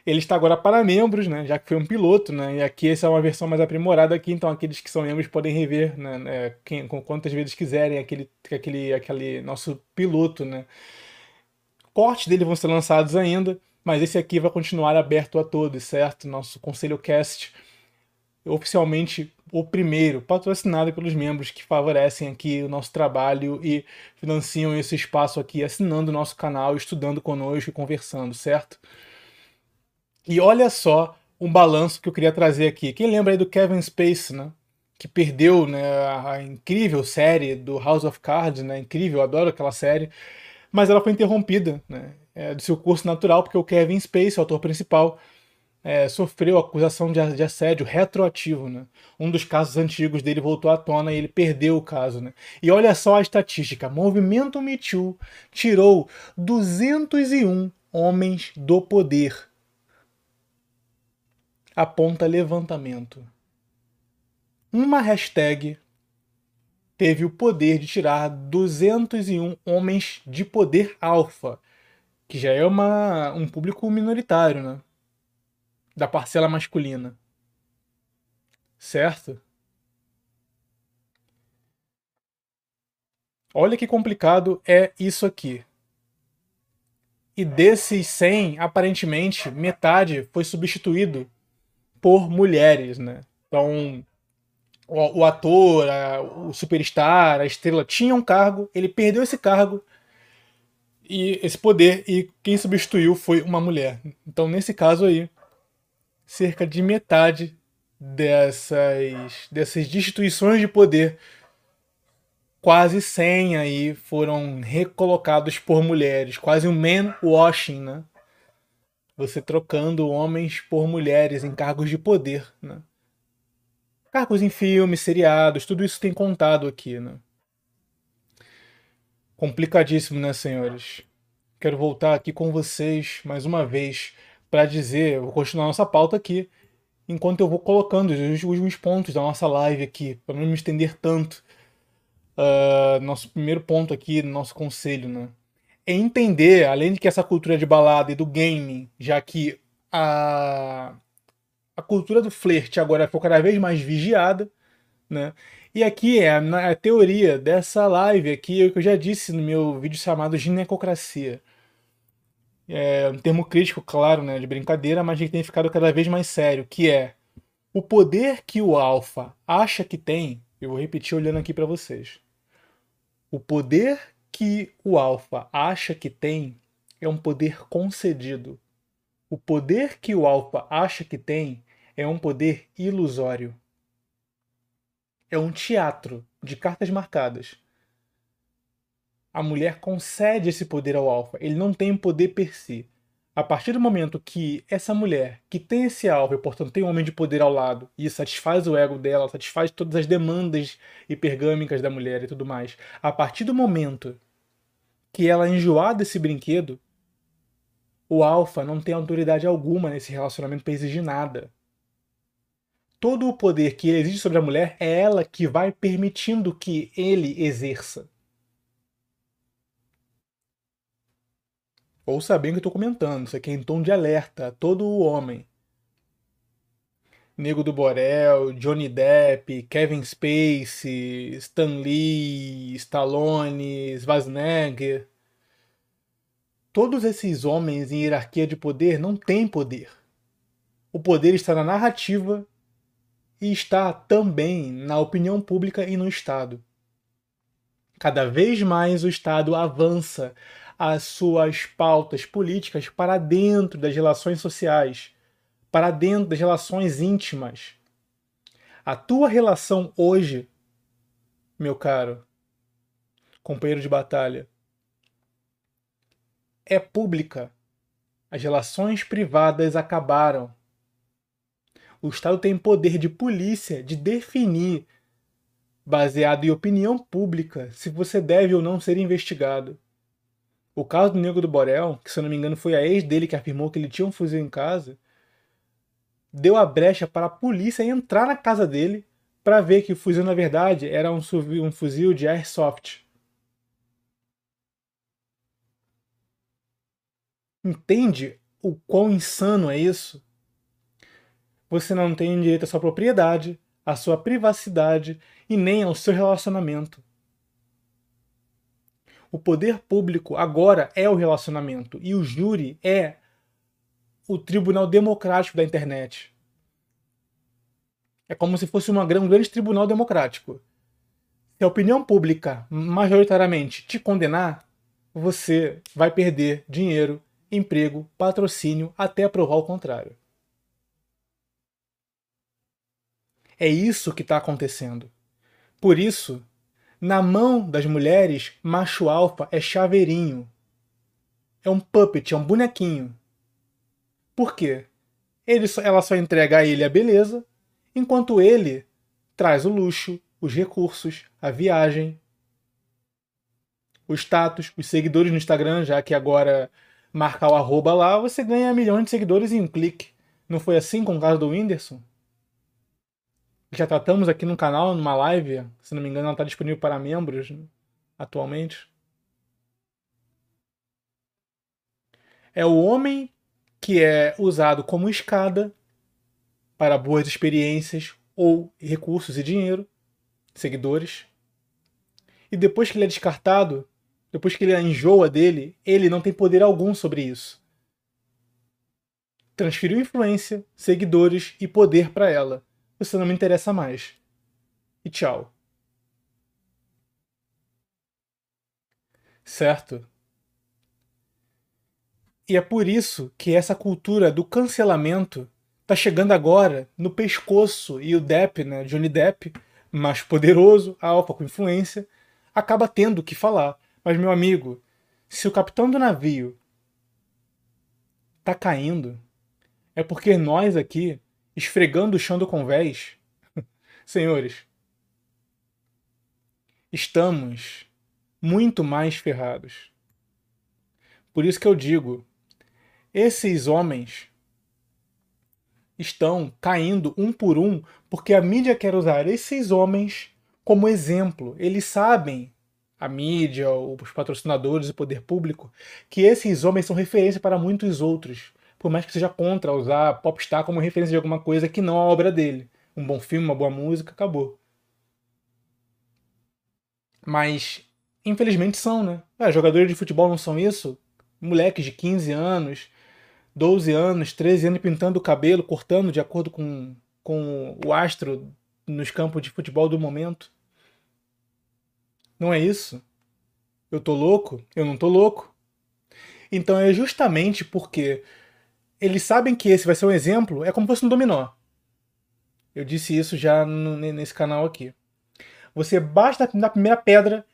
Ele está agora para membros, né, já que foi um piloto, né, e aqui essa é uma versão mais aprimorada aqui, então aqueles que são membros podem rever, né, né quem, com quantas vezes quiserem aquele, aquele, aquele nosso piloto, né. Cortes dele vão ser lançados ainda, mas esse aqui vai continuar aberto a todos, certo? Nosso Conselho Cast, oficialmente o primeiro, patrocinado pelos membros que favorecem aqui o nosso trabalho e financiam esse espaço aqui, assinando o nosso canal, estudando conosco e conversando, certo? E olha só um balanço que eu queria trazer aqui. Quem lembra aí do Kevin Space, né? Que perdeu né, a incrível série do House of Cards, né? Incrível, adoro aquela série mas ela foi interrompida né, é, do seu curso natural porque o Kevin Spacey, o autor principal, é, sofreu acusação de, de, assédio retroativo. Né? Um dos casos antigos dele voltou à tona e ele perdeu o caso. Né? E olha só a estatística: Movimento Me Too tirou 201 homens do poder. Aponta levantamento. Uma hashtag teve o poder de tirar 201 homens de poder alfa, que já é uma, um público minoritário, né? Da parcela masculina. Certo? Olha que complicado é isso aqui. E desses 100, aparentemente, metade foi substituído por mulheres, né? Então, o, o ator, a, o superstar, a estrela tinha um cargo, ele perdeu esse cargo e esse poder e quem substituiu foi uma mulher. Então, nesse caso aí, cerca de metade dessas dessas destituições de poder, quase 100 aí foram recolocados por mulheres, quase um man washing, né? Você trocando homens por mulheres em cargos de poder, né? Cargos em filmes, seriados, tudo isso tem contado aqui, né? Complicadíssimo, né, senhores? Quero voltar aqui com vocês mais uma vez para dizer, vou continuar nossa pauta aqui, enquanto eu vou colocando os últimos pontos da nossa live aqui, para não me estender tanto. Uh, nosso primeiro ponto aqui, nosso conselho, né? É entender, além de que essa cultura de balada e do gaming, já que a a cultura do flerte agora ficou cada vez mais vigiada, né? E aqui é a, a teoria dessa live aqui, que eu já disse no meu vídeo chamado Ginecocracia. É um termo crítico, claro, né, de brincadeira, mas que tem ficado cada vez mais sério, que é o poder que o alfa acha que tem, eu vou repetir olhando aqui para vocês. O poder que o alfa acha que tem é um poder concedido. O poder que o alfa acha que tem é um poder ilusório. É um teatro de cartas marcadas. A mulher concede esse poder ao alfa. Ele não tem poder per si. A partir do momento que essa mulher, que tem esse alvo e, portanto, tem um homem de poder ao lado, e satisfaz o ego dela, satisfaz todas as demandas hipergâmicas da mulher e tudo mais, a partir do momento que ela enjoar desse brinquedo, o alfa não tem autoridade alguma nesse relacionamento para exigir nada todo o poder que ele exige sobre a mulher é ela que vai permitindo que ele exerça. Ou sabendo que eu estou comentando, isso aqui é em tom de alerta, todo o homem. Nego do Borel, Johnny Depp, Kevin Spacey, Stan Lee, Stallone, Schwarzenegger. Todos esses homens em hierarquia de poder não têm poder. O poder está na narrativa e está também na opinião pública e no Estado. Cada vez mais o Estado avança as suas pautas políticas para dentro das relações sociais, para dentro das relações íntimas. A tua relação hoje, meu caro companheiro de batalha, é pública. As relações privadas acabaram. O Estado tem poder de polícia de definir, baseado em opinião pública, se você deve ou não ser investigado. O caso do Nego do Borel, que se eu não me engano foi a ex dele que afirmou que ele tinha um fuzil em casa, deu a brecha para a polícia entrar na casa dele para ver que o fuzil na verdade era um, um fuzil de airsoft. Entende o quão insano é isso? Você não tem direito à sua propriedade, à sua privacidade e nem ao seu relacionamento. O poder público agora é o relacionamento e o júri é o tribunal democrático da internet. É como se fosse uma, um grande tribunal democrático. Se a opinião pública majoritariamente te condenar, você vai perder dinheiro, emprego, patrocínio até provar o contrário. É isso que está acontecendo. Por isso, na mão das mulheres, macho alfa é chaveirinho. É um puppet, é um bonequinho. Por quê? Ele ela só entrega a ele a beleza, enquanto ele traz o luxo, os recursos, a viagem, o status, os seguidores no Instagram, já que agora marcar o arroba lá, você ganha milhões de seguidores em um clique. Não foi assim com o caso do Whindersson? Já tratamos aqui no canal, numa live, se não me engano, ela está disponível para membros atualmente. É o homem que é usado como escada para boas experiências ou recursos e dinheiro, seguidores. E depois que ele é descartado, depois que ele enjoa dele, ele não tem poder algum sobre isso. Transferiu influência, seguidores e poder para ela. Você não me interessa mais. E tchau. Certo? E é por isso que essa cultura do cancelamento tá chegando agora no pescoço e o Depp, né, Johnny Depp, mais poderoso, alfa com influência, acaba tendo que falar. Mas, meu amigo, se o capitão do navio tá caindo, é porque nós aqui, esfregando o chão do convés, (laughs) senhores, estamos muito mais ferrados. Por isso que eu digo, esses homens estão caindo um por um porque a mídia quer usar esses homens como exemplo. Eles sabem a mídia, os patrocinadores, o poder público, que esses homens são referência para muitos outros, por mais que seja contra usar Popstar como referência de alguma coisa que não a obra dele. Um bom filme, uma boa música, acabou. Mas, infelizmente são, né? Ah, jogadores de futebol não são isso? Moleques de 15 anos, 12 anos, 13 anos pintando o cabelo, cortando de acordo com, com o astro nos campos de futebol do momento. Não é isso? Eu tô louco? Eu não tô louco. Então é justamente porque eles sabem que esse vai ser um exemplo, é como se fosse um dominó. Eu disse isso já no, nesse canal aqui. Você basta na primeira pedra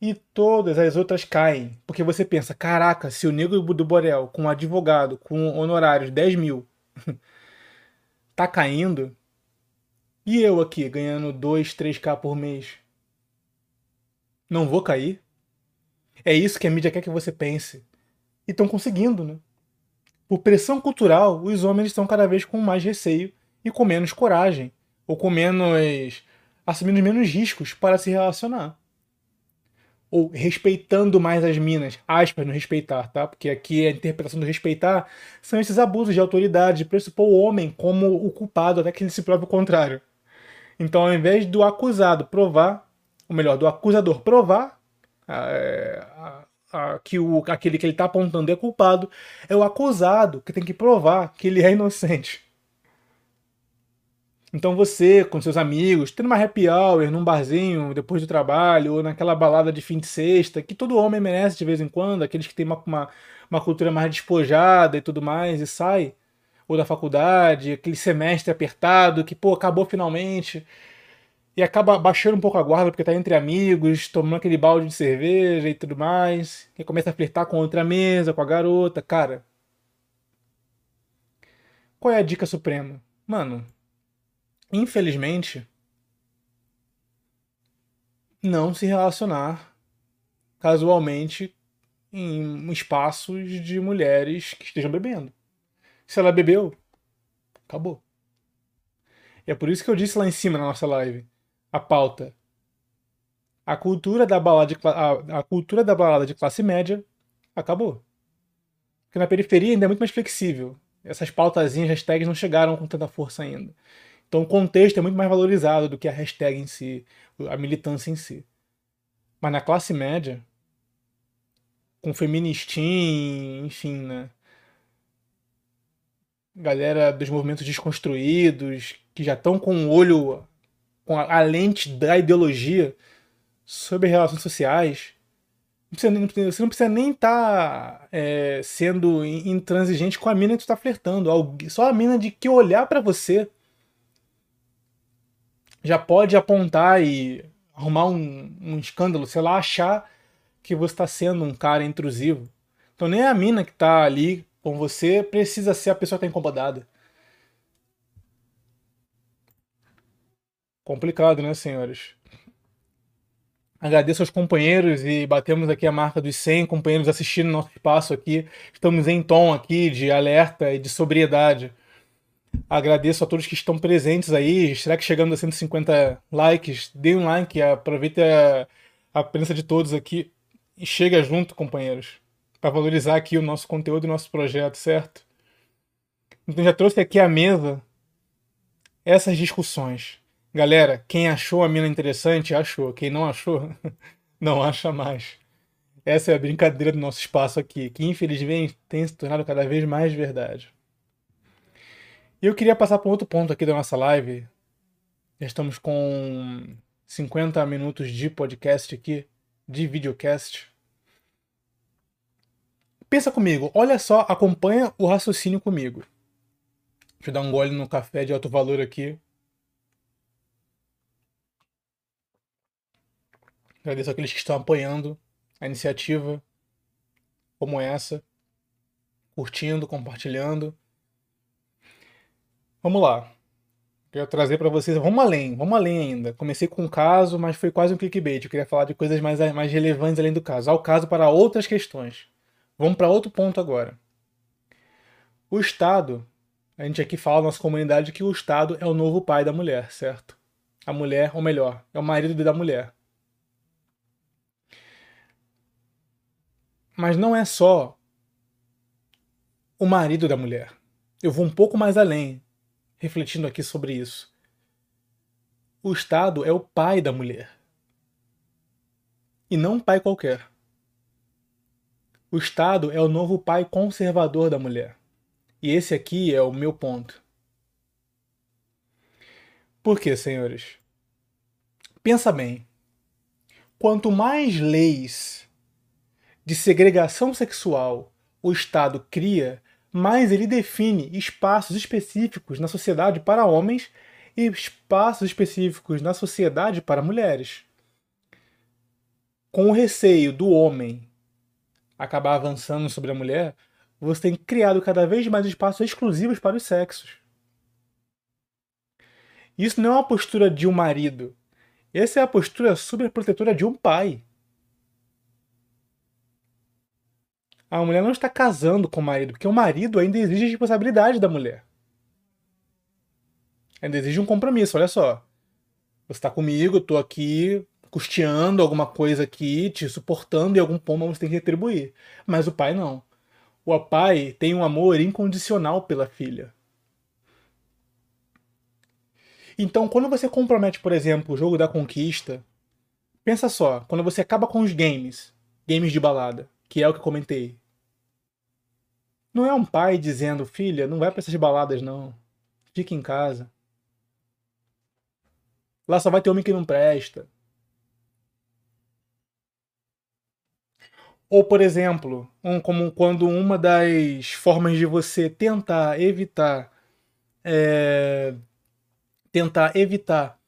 e todas as outras caem. Porque você pensa, caraca, se o Negro do Borel, com um advogado, com honorários 10 mil, (laughs) tá caindo, e eu aqui ganhando 2, 3k por mês, não vou cair? É isso que a mídia quer que você pense. E estão conseguindo, né? Por pressão cultural, os homens estão cada vez com mais receio e com menos coragem, ou com menos. assumindo menos riscos para se relacionar. Ou respeitando mais as minas, aspas no respeitar, tá? Porque aqui a interpretação do respeitar são esses abusos de autoridade, de pressupor o homem como o culpado até que ele se prove o contrário. Então, ao invés do acusado provar ou melhor, do acusador provar é, a, a, que o, aquele que ele está apontando é culpado, é o acusado que tem que provar que ele é inocente. Então você, com seus amigos, tendo uma happy hour num barzinho depois do trabalho, ou naquela balada de fim de sexta, que todo homem merece de vez em quando, aqueles que têm uma, uma, uma cultura mais despojada e tudo mais, e sai, ou da faculdade, aquele semestre apertado, que, pô, acabou finalmente, e acaba baixando um pouco a guarda porque tá entre amigos, tomando aquele balde de cerveja e tudo mais, e começa a flertar com outra mesa, com a garota, cara. Qual é a dica suprema? Mano, infelizmente, não se relacionar casualmente em espaços de mulheres que estejam bebendo. Se ela bebeu, acabou. E é por isso que eu disse lá em cima na nossa live, a pauta. A cultura da balada de, a, a cultura da balada de classe média acabou. Porque na periferia ainda é muito mais flexível. Essas pautazinhas, hashtags não chegaram com tanta força ainda. Então o contexto é muito mais valorizado do que a hashtag em si, a militância em si. Mas na classe média, com feministim, enfim, né? Galera dos movimentos desconstruídos, que já estão com o olho, com a, a lente da ideologia sobre relações sociais. Você não precisa nem estar tá, é, sendo intransigente com a mina que tu tá flertando. Só a mina de que olhar para você já pode apontar e arrumar um, um escândalo, sei lá, achar que você está sendo um cara intrusivo. Então nem a mina que está ali com você precisa ser a pessoa que está incomodada. Complicado, né, senhores? Agradeço aos companheiros e batemos aqui a marca dos 100 companheiros assistindo nosso espaço aqui. Estamos em tom aqui de alerta e de sobriedade. Agradeço a todos que estão presentes aí. Será que chegando a 150 likes? Dê um like, aproveite a, a presença de todos aqui e chega junto, companheiros, para valorizar aqui o nosso conteúdo e o nosso projeto, certo? Então já trouxe aqui à mesa essas discussões. Galera, quem achou a mina interessante, achou. Quem não achou, (laughs) não acha mais. Essa é a brincadeira do nosso espaço aqui, que infelizmente tem se tornado cada vez mais verdade. E eu queria passar para outro ponto aqui da nossa live. Já estamos com 50 minutos de podcast aqui, de videocast. Pensa comigo, olha só, acompanha o raciocínio comigo. Deixa eu dar um gole no café de alto valor aqui. Agradeço aqueles que estão apoiando a iniciativa como essa, curtindo, compartilhando. Vamos lá. Quero trazer para vocês. Vamos além, vamos além ainda. Comecei com um caso, mas foi quase um clickbait. Eu queria falar de coisas mais, mais relevantes além do caso. Ao caso para outras questões. Vamos para outro ponto agora. O Estado. A gente aqui fala na nossa comunidade que o Estado é o novo pai da mulher, certo? A mulher, ou melhor, é o marido da mulher. Mas não é só o marido da mulher. Eu vou um pouco mais além refletindo aqui sobre isso. O Estado é o pai da mulher. E não um pai qualquer. O Estado é o novo pai conservador da mulher. E esse aqui é o meu ponto. Por quê, senhores? Pensa bem. Quanto mais leis de segregação sexual o Estado cria, mas ele define espaços específicos na sociedade para homens e espaços específicos na sociedade para mulheres. Com o receio do homem acabar avançando sobre a mulher, você tem criado cada vez mais espaços exclusivos para os sexos. Isso não é uma postura de um marido. Essa é a postura superprotetora de um pai. A mulher não está casando com o marido, porque o marido ainda exige a responsabilidade da mulher. Ainda exige um compromisso, olha só. Você está comigo, eu aqui custeando alguma coisa aqui, te suportando e algum ponto você tem que retribuir. Mas o pai não. O pai tem um amor incondicional pela filha. Então, quando você compromete, por exemplo, o jogo da conquista, pensa só, quando você acaba com os games, games de balada, que é o que eu comentei, não é um pai dizendo, filha, não vai para essas baladas não. Fique em casa. Lá só vai ter homem que não presta. Ou, por exemplo, um, como quando uma das formas de você tentar evitar é, tentar evitar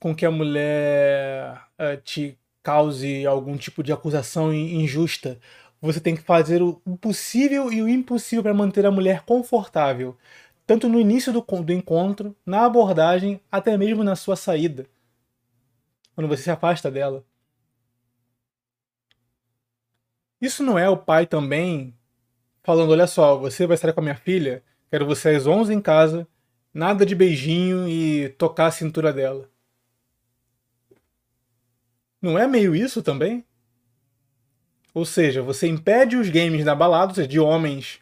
com que a mulher é, te cause algum tipo de acusação injusta, você tem que fazer o possível e o impossível para manter a mulher confortável, tanto no início do, do encontro, na abordagem, até mesmo na sua saída, quando você se afasta dela. Isso não é o pai também falando: olha só, você vai estar com a minha filha, quero você às 11 em casa, nada de beijinho e tocar a cintura dela. Não é meio isso também? Ou seja, você impede os games da balada, ou seja, de homens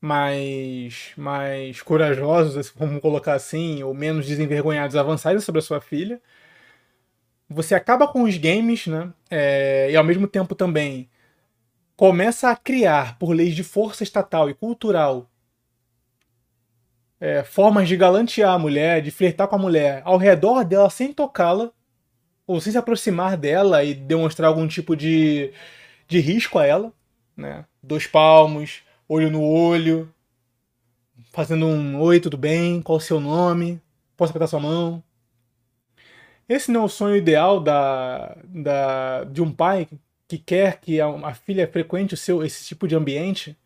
mais, mais corajosos, vamos colocar assim, ou menos desenvergonhados avançarem sobre a sua filha. Você acaba com os games, né? É, e ao mesmo tempo também começa a criar, por leis de força estatal e cultural, é, formas de galantear a mulher, de flertar com a mulher ao redor dela sem tocá-la, ou sem se aproximar dela e demonstrar algum tipo de, de risco a ela. Né? Dois palmos, olho no olho, fazendo um oi, tudo bem? Qual o seu nome? Posso apertar sua mão? Esse não é o sonho ideal da, da, de um pai que quer que a, a filha frequente o seu esse tipo de ambiente,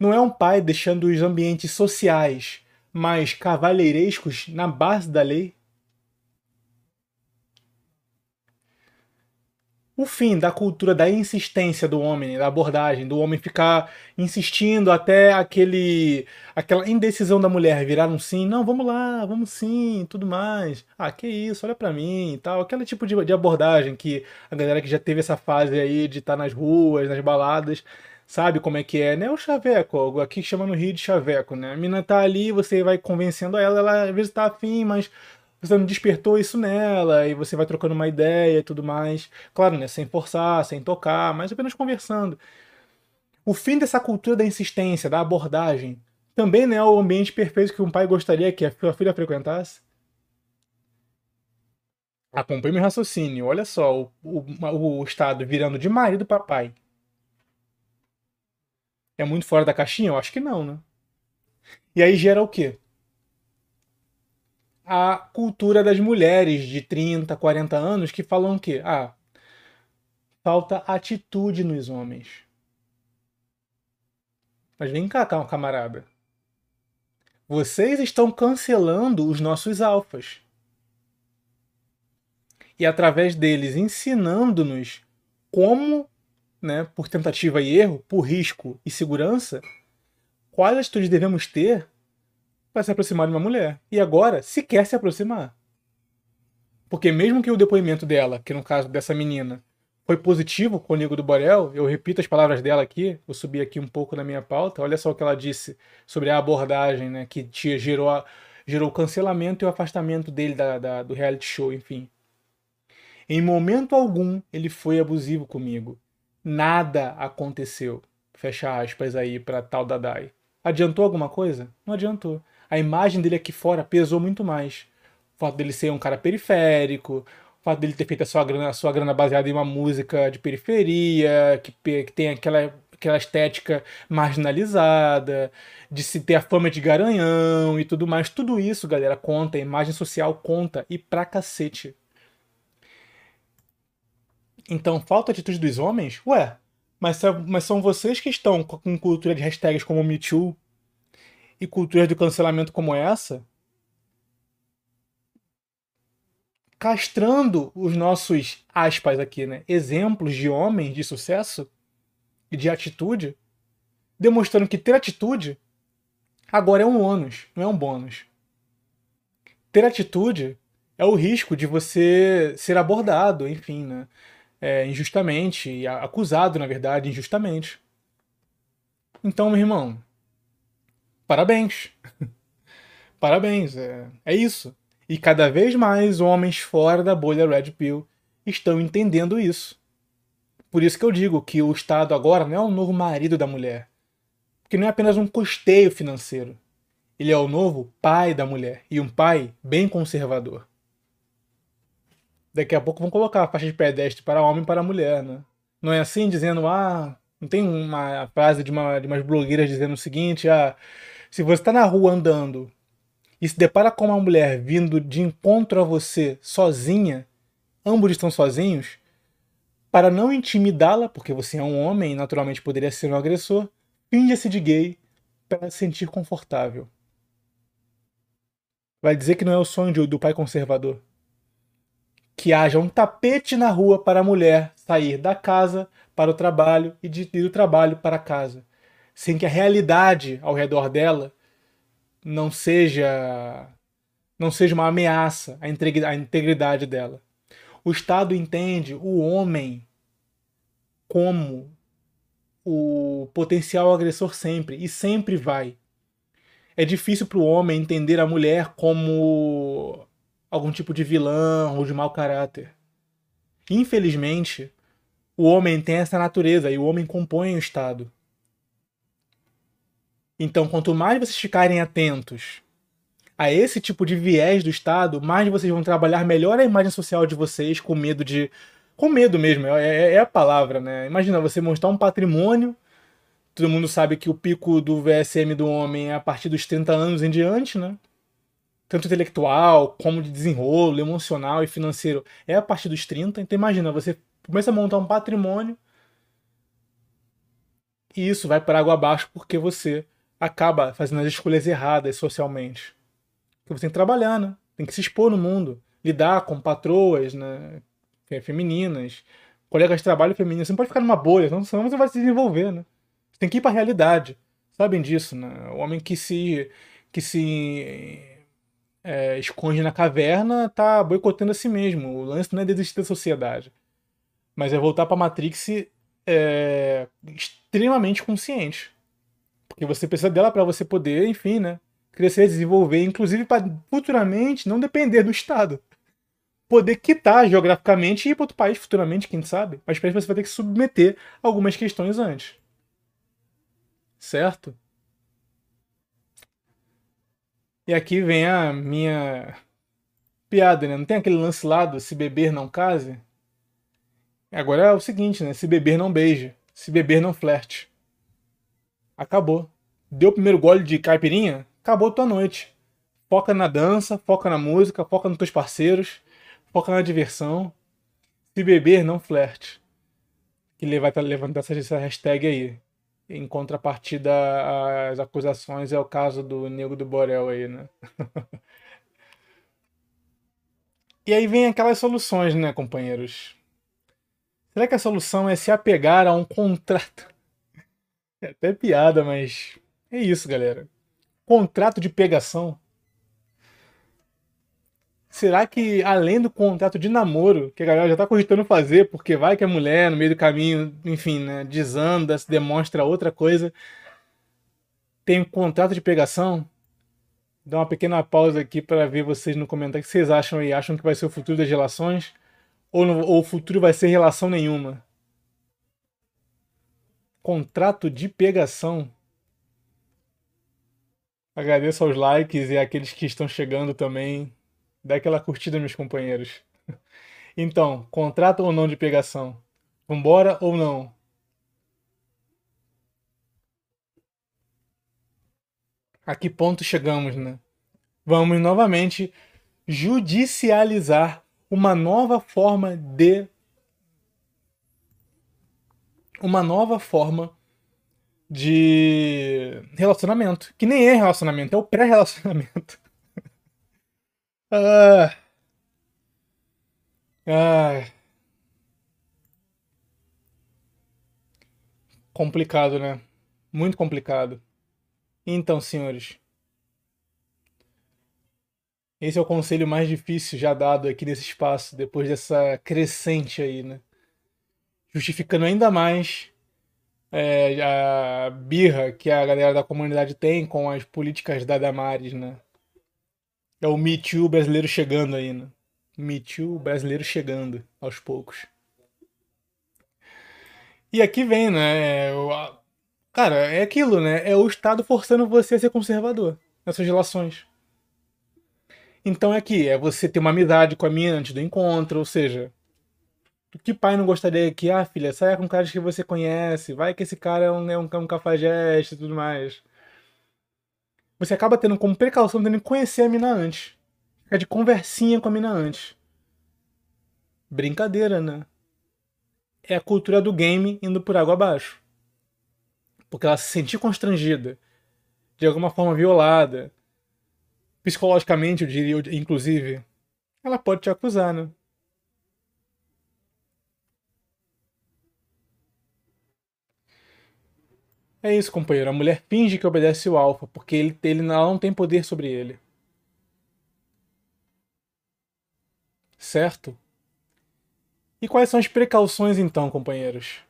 não é um pai deixando os ambientes sociais mais cavalheirescos na base da lei? O fim da cultura da insistência do homem, da abordagem, do homem ficar insistindo até aquele aquela indecisão da mulher virar um sim, não, vamos lá, vamos sim, tudo mais. Ah, que isso, olha para mim e tal. Aquele tipo de, de abordagem que a galera que já teve essa fase aí de estar tá nas ruas, nas baladas, sabe como é que é, né? O chaveco, aqui chama no Rio de chaveco, né? A mina tá ali, você vai convencendo ela, ela às vezes tá afim, mas você não despertou isso nela, e você vai trocando uma ideia e tudo mais. Claro, né? Sem forçar, sem tocar, mas apenas conversando. O fim dessa cultura da insistência, da abordagem, também não é o ambiente perfeito que um pai gostaria que a sua filha frequentasse? Acompanhe meu raciocínio. Olha só, o, o, o Estado virando de marido para pai. É muito fora da caixinha? Eu acho que não, né? E aí gera o quê? A cultura das mulheres de 30, 40 anos que falam que ah, falta atitude nos homens. Mas vem cá, camarada. Vocês estão cancelando os nossos alfas. E através deles ensinando-nos como, né, por tentativa e erro, por risco e segurança, quais atitudes devemos ter para se aproximar de uma mulher. E agora, se quer se aproximar. Porque mesmo que o depoimento dela, que no caso dessa menina, foi positivo com o Nigo do Borel, eu repito as palavras dela aqui, vou subir aqui um pouco na minha pauta, olha só o que ela disse sobre a abordagem, né, que gerou, gerou o cancelamento e o afastamento dele da, da, do reality show, enfim. Em momento algum ele foi abusivo comigo. Nada aconteceu. Fecha aspas aí para tal Dadai. Adiantou alguma coisa? Não adiantou a imagem dele aqui fora pesou muito mais. O fato dele ser um cara periférico, o fato dele ter feito a sua grana, a sua grana baseada em uma música de periferia, que, que tem aquela, aquela estética marginalizada, de se ter a fama de garanhão e tudo mais. Tudo isso, galera, conta, a imagem social conta, e pra cacete. Então, falta atitude dos homens? Ué, mas, mas são vocês que estão com cultura de hashtags como MeToo, e culturas de cancelamento como essa, castrando os nossos, aspas aqui, né, exemplos de homens de sucesso e de atitude, demonstrando que ter atitude agora é um ônus, não é um bônus. Ter atitude é o risco de você ser abordado, enfim, né, é, injustamente, acusado, na verdade, injustamente. Então, meu irmão, parabéns. parabéns, é, é isso. E cada vez mais homens fora da bolha Red Pill estão entendendo isso. Por isso que eu digo que o Estado agora não é o novo marido da mulher. Porque não é apenas um custeio financeiro. Ele é o novo pai da mulher. E um pai bem conservador. Daqui a pouco vão colocar a faixa de pedestre para homem e para mulher, né? Não é assim, dizendo, ah, não tem uma frase de, uma, de umas blogueiras dizendo o seguinte, ah, se você está na rua andando e se depara com uma mulher vindo de encontro a você sozinha, ambos estão sozinhos, para não intimidá-la, porque você é um homem e naturalmente poderia ser um agressor, finja-se de gay para se sentir confortável. Vai dizer que não é o sonho do pai conservador. Que haja um tapete na rua para a mulher sair da casa para o trabalho e de, do trabalho para casa, sem que a realidade ao redor dela não seja não seja uma ameaça à integridade dela. O Estado entende o homem como o potencial agressor sempre e sempre vai. É difícil para o homem entender a mulher como algum tipo de vilã ou de mau caráter. Infelizmente, o homem tem essa natureza e o homem compõe o Estado. Então, quanto mais vocês ficarem atentos a esse tipo de viés do Estado, mais vocês vão trabalhar melhor a imagem social de vocês, com medo de. Com medo mesmo, é, é, é a palavra, né? Imagina você mostrar um patrimônio. Todo mundo sabe que o pico do VSM do homem é a partir dos 30 anos em diante, né? Tanto intelectual, como de desenrolo, emocional e financeiro, é a partir dos 30. Então imagina, você começa a montar um patrimônio e isso vai para água abaixo porque você acaba fazendo as escolhas erradas socialmente. Porque você tem que trabalhar, né? Tem que se expor no mundo, lidar com patroas, né? Femininas, colegas de trabalho femininos. Você não pode ficar numa bolha, senão você vai se desenvolver, né? Você tem que ir para a realidade. Sabem disso, né? O homem que se que se é, esconde na caverna tá boicotando a si mesmo. O lance não é desistir da sociedade, mas é voltar para Matrix é, extremamente consciente. Porque você precisa dela para você poder, enfim, né? Crescer, desenvolver, inclusive para futuramente não depender do Estado. Poder quitar geograficamente e ir para outro país futuramente, quem sabe. Mas para isso você vai ter que submeter algumas questões antes. Certo? E aqui vem a minha piada, né? Não tem aquele lance lá do se beber não case? Agora é o seguinte, né? Se beber não beija, se beber não flerte. Acabou. Deu o primeiro gole de caipirinha? Acabou tua noite. Foca na dança, foca na música, foca nos teus parceiros, foca na diversão. Se beber, não flerte. Que vai levantar essa hashtag aí. Em contrapartida às acusações, é o caso do Nego do Borel aí, né? (laughs) e aí vem aquelas soluções, né, companheiros? Será que a solução é se apegar a um contrato? É até piada, mas é isso, galera. Contrato de pegação. Será que, além do contrato de namoro, que a galera já tá cogitando fazer, porque vai que a mulher, no meio do caminho, enfim, né, desanda, se demonstra outra coisa, tem um contrato de pegação? Dá uma pequena pausa aqui para ver vocês no comentário o que vocês acham aí. Acham que vai ser o futuro das relações? Ou, no, ou o futuro vai ser relação nenhuma? Contrato de pegação. Agradeço aos likes e àqueles que estão chegando também. Dá aquela curtida, meus companheiros. (laughs) Então, contrato ou não de pegação? Vambora ou não? A que ponto chegamos, né? Vamos novamente judicializar uma nova forma de uma nova forma de relacionamento. Que nem é relacionamento, é o pré-relacionamento. (laughs) ah. Ah. Complicado, né? Muito complicado. Então, senhores. Esse é o conselho mais difícil já dado aqui nesse espaço, depois dessa crescente aí, né? Justificando ainda mais é, a birra que a galera da comunidade tem com as políticas da Damares, né? É o Me Too brasileiro chegando aí, né? Me Too brasileiro chegando aos poucos. E aqui vem, né? Cara, é aquilo, né? É o Estado forçando você a ser conservador nessas relações. Então é que é você ter uma amizade com a minha antes do encontro, ou seja, que pai não gostaria que, ah, filha, saia com caras que você conhece, vai que esse cara é um, é um, é um cafajeste e tudo mais. Você acaba tendo como precaução tendo que conhecer a mina antes. Ficar de conversinha com a mina antes. Brincadeira, né? É a cultura do game indo por água abaixo. Porque ela se sentir constrangida, de alguma forma violada, psicologicamente, eu diria, inclusive, ela pode te acusar, né? É isso, companheiro. A mulher finge que obedece o alfa, porque ele, ele não tem poder sobre ele. Certo? E quais são as precauções então, companheiros?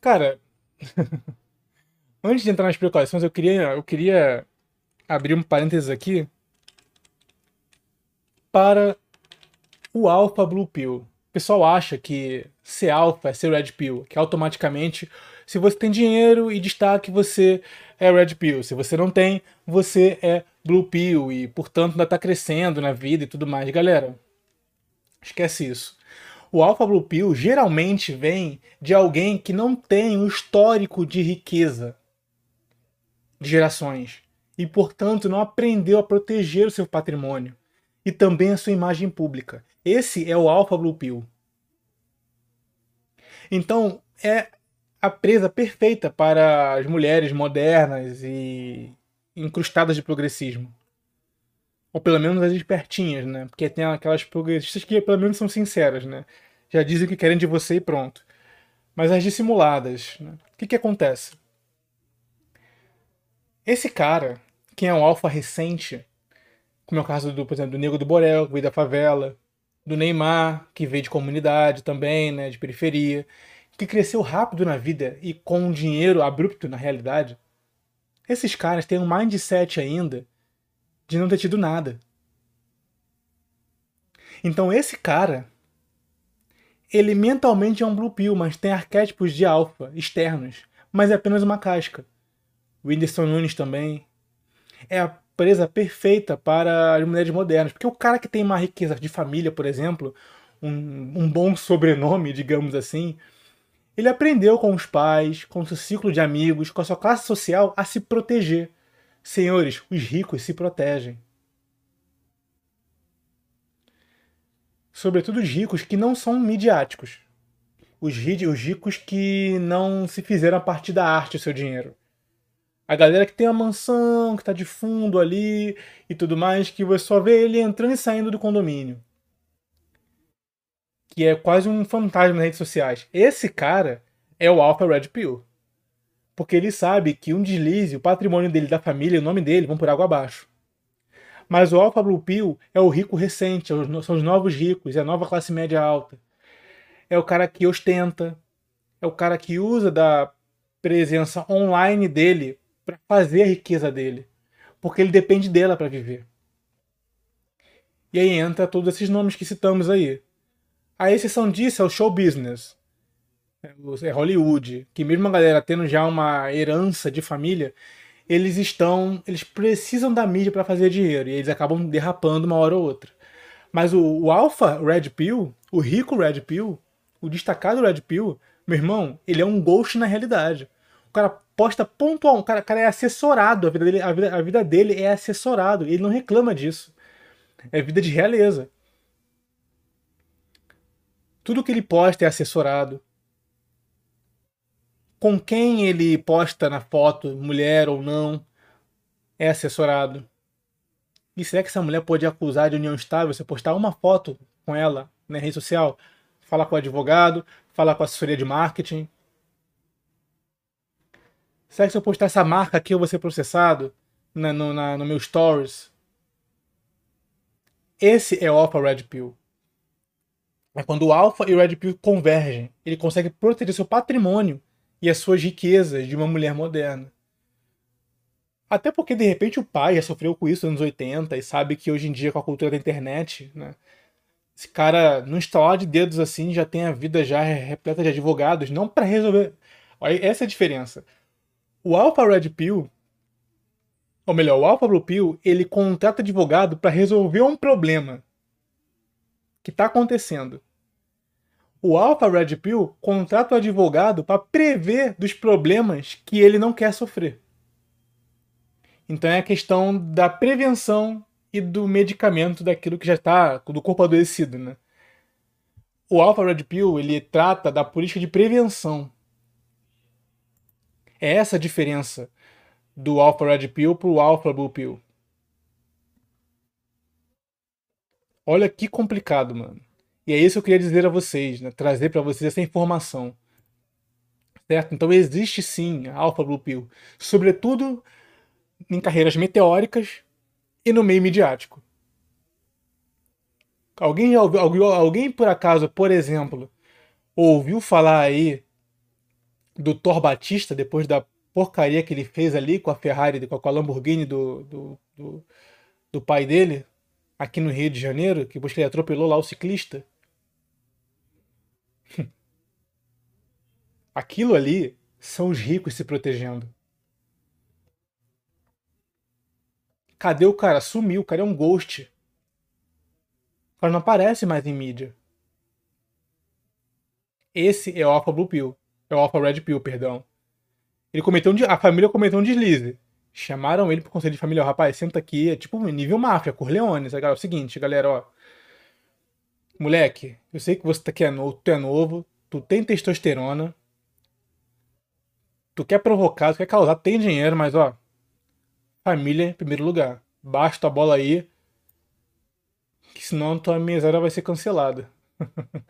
Cara, (laughs) antes de entrar nas precauções, eu queria, eu queria abrir um parênteses aqui para o Alpha Blue Pill. O pessoal acha que ser alfa é ser red pill, que automaticamente, se você tem dinheiro e destaque, você é red pill. Se você não tem, você é blue pill e, portanto, ainda está crescendo na vida e tudo mais. Galera, esquece isso. O alpha blue pill geralmente vem de alguém que não tem um histórico de riqueza de gerações e, portanto, não aprendeu a proteger o seu patrimônio e também a sua imagem pública. Esse é o Alpha Blue Pill. Então, é a presa perfeita para as mulheres modernas e incrustadas de progressismo. Ou pelo menos as espertinhas, né? Porque tem aquelas progressistas que pelo menos são sinceras, né? Já dizem o que querem de você e pronto. Mas as dissimuladas, né? O que, que acontece? Esse cara, quem é um alfa recente, como é o caso do, por exemplo, do Nego do Borel, que veio da favela, do Neymar, que veio de comunidade também, né, de periferia, que cresceu rápido na vida e com um dinheiro abrupto na realidade. Esses caras têm um mindset ainda de não ter tido nada. Então esse cara, ele mentalmente é um blue pill, mas tem arquétipos de alfa externos, mas é apenas uma casca. Whindersson Nunes também. É a presa perfeita para as mulheres modernas. Porque o cara que tem uma riqueza de família, por exemplo, um, um bom sobrenome, digamos assim, ele aprendeu com os pais, com o seu ciclo de amigos, com a sua classe social a se proteger. Senhores, os ricos se protegem. Sobretudo os ricos que não são midiáticos. Os, ricos que não se fizeram a partir da arte o seu dinheiro. A galera que tem a mansão, que tá de fundo ali e tudo mais, que você só vê ele entrando e saindo do condomínio. Que é quase um fantasma nas redes sociais. Esse cara é o Alpha Red Pill. Porque ele sabe que um deslize, o patrimônio dele, da família, o nome dele vão por água abaixo. Mas o Alpha Blue Pill é o rico recente, é são os novos ricos, é a nova classe média alta. É o cara que ostenta, é o cara que usa da presença online dele para fazer a riqueza dele, porque ele depende dela para viver. E aí entra todos esses nomes que citamos aí. A exceção disso é o show business. É Hollywood, que mesmo a galera tendo já uma herança de família, eles estão, eles precisam da mídia para fazer dinheiro e eles acabam derrapando uma hora ou outra. Mas o, o Alpha Red Pill, o rico Red Pill, o destacado Red Pill, meu irmão, ele é um ghost na realidade. O cara posta pontual, o cara, cara é assessorado, a vida, dele, a, vida, a vida dele é assessorado, ele não reclama disso. É vida de realeza. Tudo que ele posta é assessorado. Com quem ele posta na foto, mulher ou não, é assessorado. E será que essa mulher pode acusar de união estável se postar uma foto com ela na rede social? Falar com o advogado, falar com a assessoria de marketing, Será que se eu postar essa marca aqui eu vou ser processado na, no, na, no meu stories? Esse é o Alpha Red Pill. É quando o Alpha e o Red Pill convergem. Ele consegue proteger seu patrimônio e as suas riquezas de uma mulher moderna. Até porque, de repente, o pai já sofreu com isso nos anos 80 e sabe que hoje em dia, com a cultura da internet, né, esse cara, num instalar de dedos assim, já tem a vida já repleta de advogados, não para resolver. Olha, essa é a diferença. O Alpha Red Pill, Ou melhor, o Alpha Blue Pill, ele contrata advogado para resolver um problema que está acontecendo. O Alpha Red Pill contrata o advogado para prever dos problemas que ele não quer sofrer. Então é a questão da prevenção e do medicamento daquilo que já está do corpo adoecido, né? O Alpha Red Pill, ele trata da política de prevenção. É essa a diferença do Alpha Red Pill para o Alpha Blue Pill. Olha que complicado, mano. E é isso que eu queria dizer a vocês, né? trazer para vocês essa informação. Certo? Então existe sim a Alpha Blue Pill, sobretudo em carreiras meteóricas e no meio midiático. Alguém, alguém, por acaso, por exemplo, ouviu falar aí do Thor Batista depois da porcaria que ele fez ali com a Ferrari, com a Lamborghini do, do, do, do pai dele, aqui no Rio de Janeiro, que depois que ele atropelou lá o ciclista? (laughs) Aquilo ali são os ricos se protegendo. Cadê o cara? Sumiu, o cara é um ghost. O cara não aparece mais em mídia. Esse é o Alpha Blue Pill. É o Alpha Red Pill, perdão. Ele cometeu um, a família cometeu um deslize. Chamaram ele pro conselho de família, rapaz, senta aqui, é tipo nível máfia, Corleone. Sabe? É o seguinte, galera, ó. Moleque, eu sei que você tá aqui é novo, tu é novo, tu tem testosterona, tu quer provocar, tu quer causar, tem dinheiro, mas ó, família em primeiro lugar. Basta a bola aí, que senão tua mesada vai ser cancelada. (laughs)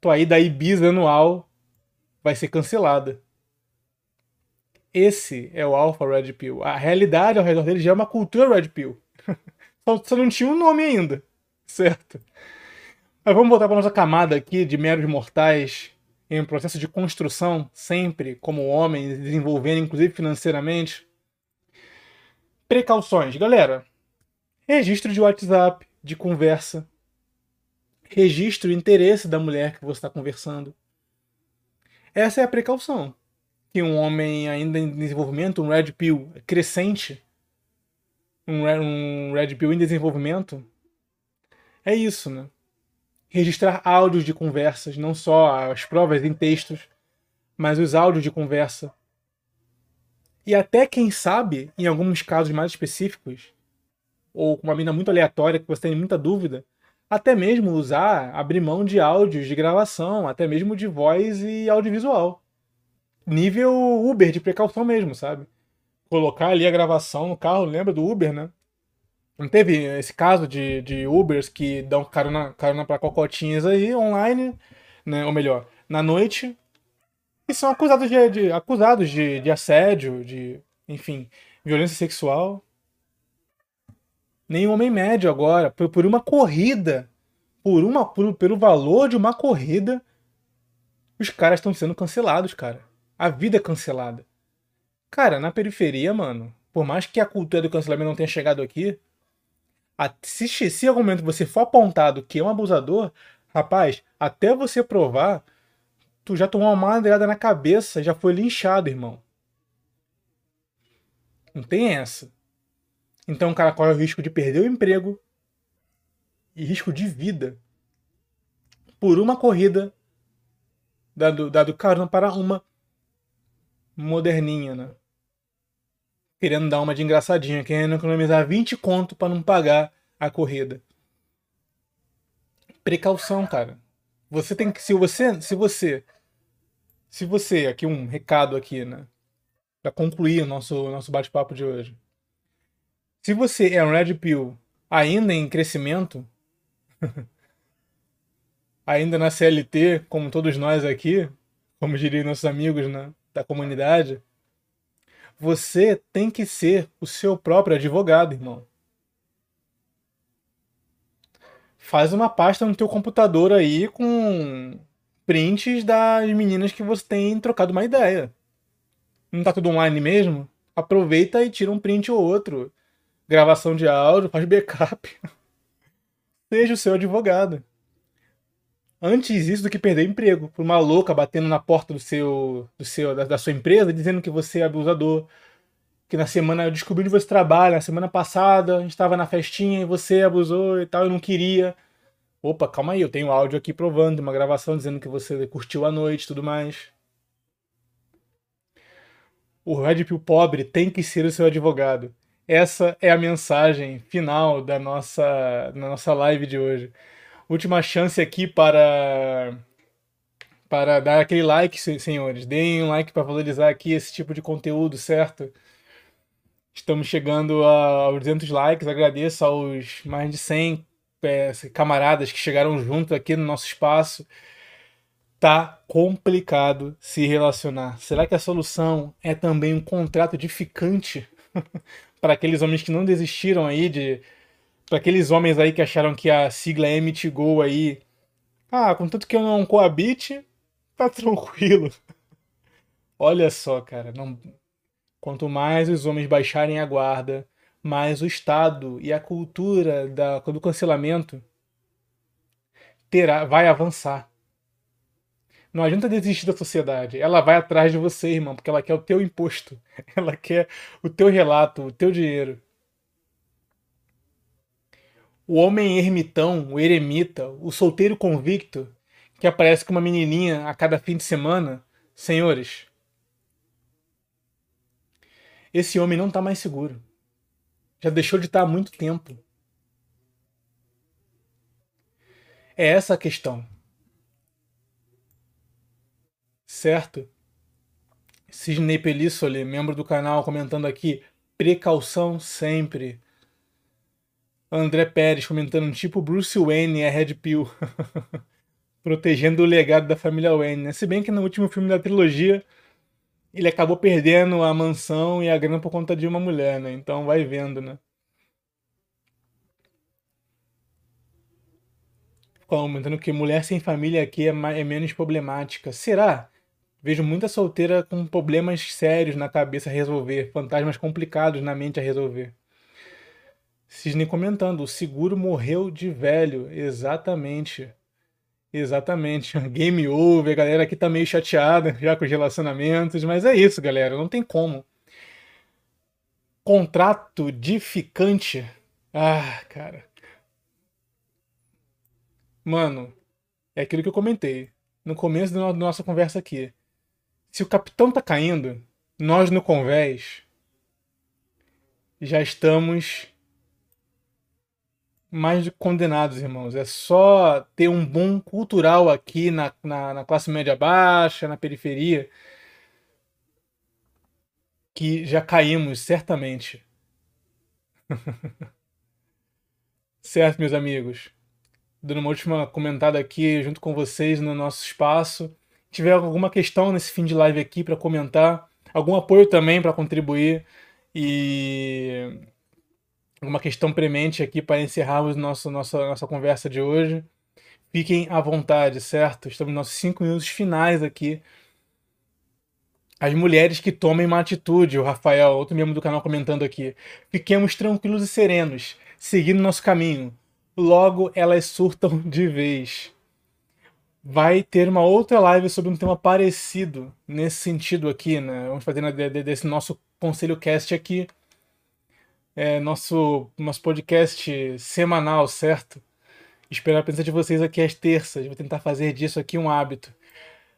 tua ida da Ibiza anual vai ser cancelada. Esse é o Alpha Red Pill. A realidade ao redor dele já é uma cultura Red Pill. (laughs) só, só não tinha um nome ainda, certo? Mas vamos voltar para nossa camada aqui de meros mortais em processo de construção, sempre como homens, desenvolvendo inclusive financeiramente. Precauções, galera. Registro de WhatsApp, de conversa. Registro o interesse da mulher que você está conversando. Essa é a precaução que um homem ainda em desenvolvimento, um Red Pill crescente, um, um Red Pill em desenvolvimento, é isso, né? Registrar áudios de conversas, não só as provas em textos, mas os áudios de conversa. E até, quem sabe, em alguns casos mais específicos, ou com uma mina muito aleatória que você tem muita dúvida, até mesmo usar, abrir mão de áudios de gravação, até mesmo de voz e audiovisual nível Uber de precaução mesmo, sabe? Colocar ali a gravação no carro, lembra do Uber, né? Não teve esse caso de, de Ubers que dão carona, carona pra cocotinhas aí online, né? Ou melhor, na noite, e são acusados de, de acusados de, de assédio, de, enfim, violência sexual. Nem um homem médio agora, por, por uma corrida, por uma por, pelo valor de uma corrida, os caras estão sendo cancelados, cara a vida cancelada. Cara, na periferia, mano, por mais que a cultura do cancelamento não tenha chegado aqui, se, se em algum momento você for apontado que é um abusador, rapaz, até você provar, tu já tomou uma madeirada na cabeça, já foi linchado, irmão. Não tem essa. Então o cara corre o risco de perder o emprego e risco de vida por uma corrida dado, dado carona para uma moderninha, né? Querendo dar uma de engraçadinha, querendo economizar 20 conto para não pagar a corrida. Precaução, cara. Você tem que se você, se você se você, aqui um recado aqui, né, para concluir o nosso nosso bate-papo de hoje. Se você é um red pill ainda em crescimento, (laughs) ainda na CLT, como todos nós aqui, como diriam nossos amigos, né? Da comunidade, você tem que ser o seu próprio advogado, irmão. Faz uma pasta no teu computador aí com prints das meninas que você tem trocado uma ideia. Não tá tudo online mesmo? Aproveita e tira um print ou outro. Gravação de áudio, faz backup. (laughs) Seja o seu advogado antes isso do que perder o emprego por uma louca batendo na porta do seu, do seu da, da, sua empresa dizendo que você é abusador, que na semana eu descobri onde você trabalha, na semana passada a gente estava na festinha e você abusou e tal, eu não queria. Opa, calma aí, eu tenho áudio aqui provando, uma gravação dizendo que você curtiu a noite e tudo mais. O Red Pill pobre tem que ser o seu advogado. Essa é a mensagem final da nossa, da nossa live de hoje. Última chance aqui para para dar aquele like, senhores. Deem um like para valorizar aqui esse tipo de conteúdo, certo? Estamos chegando aos 200 likes. Agradeço aos mais de 100 é, camaradas que chegaram junto aqui no nosso espaço. Tá complicado se relacionar. Será que a solução é também um contrato edificante (laughs) para aqueles homens que não desistiram aí de para aqueles homens aí que acharam que a sigla MTGO aí ah, contanto que eu não coabite, tá (laughs) tranquilo. Olha só, cara, não Quanto mais os homens baixarem a guarda, mais o Estado e a cultura da, do cancelamento terá, vai avançar. Não adianta desistir da sociedade. Ela vai atrás de você, irmão, porque ela quer o teu imposto. (laughs) Ela quer o teu relato, o teu dinheiro. O homem ermitão, o eremita, o solteiro convicto, que aparece com uma menininha a cada fim de semana, senhores, esse homem não está mais seguro. Já deixou de estar tá há muito tempo. É essa a questão. Certo? Sidney Pelissoli, membro do canal, comentando aqui: precaução sempre. André Pérez comentando, tipo Bruce Wayne é Red Pill. (laughs) Protegendo o legado da família Wayne. Né? Se bem que no último filme da trilogia ele acabou perdendo a mansão e a grana por conta de uma mulher, né? Então vai vendo, né? Comentando que mulher sem família aqui é, mais, é menos problemática. Será? Vejo muita solteira com problemas sérios na cabeça a resolver, fantasmas complicados na mente a resolver. Cisne comentando, o seguro morreu de velho. Exatamente. Exatamente. (laughs) Game over, a galera aqui tá meio chateada já com os relacionamentos, mas é isso, galera, não tem como. Contrato edificante. Ah, cara. Mano, é aquilo que eu comentei no começo da nossa conversa aqui. Se o capitão tá caindo, nós no convés já estamos mais de condenados, irmãos. É só ter um boom cultural aqui na, na, na classe média baixa, na periferia, que já caímos, certamente. (laughs) certo, meus amigos. Dando uma última comentada aqui junto com vocês no nosso espaço. Se tiver alguma questão nesse fim de live aqui para comentar, algum apoio também para contribuir e uma questão premente aqui para encerrarmos nosso, nossa, nossa conversa de hoje. Fiquem à vontade, certo? Estamos nos nossos cinco minutos finais aqui. As mulheres que tomem uma atitude, o Rafael, outro membro do canal, comentando aqui. Fiquemos tranquilos e serenos, seguindo nosso caminho. Logo elas surtam (laughs) de vez. Vai ter uma outra live sobre um tema parecido nesse sentido aqui, né? Vamos fazer desse nosso conselho cast aqui é, nosso, nosso podcast semanal, certo? Esperar a presença de vocês aqui às terças. Vou tentar fazer disso aqui um hábito.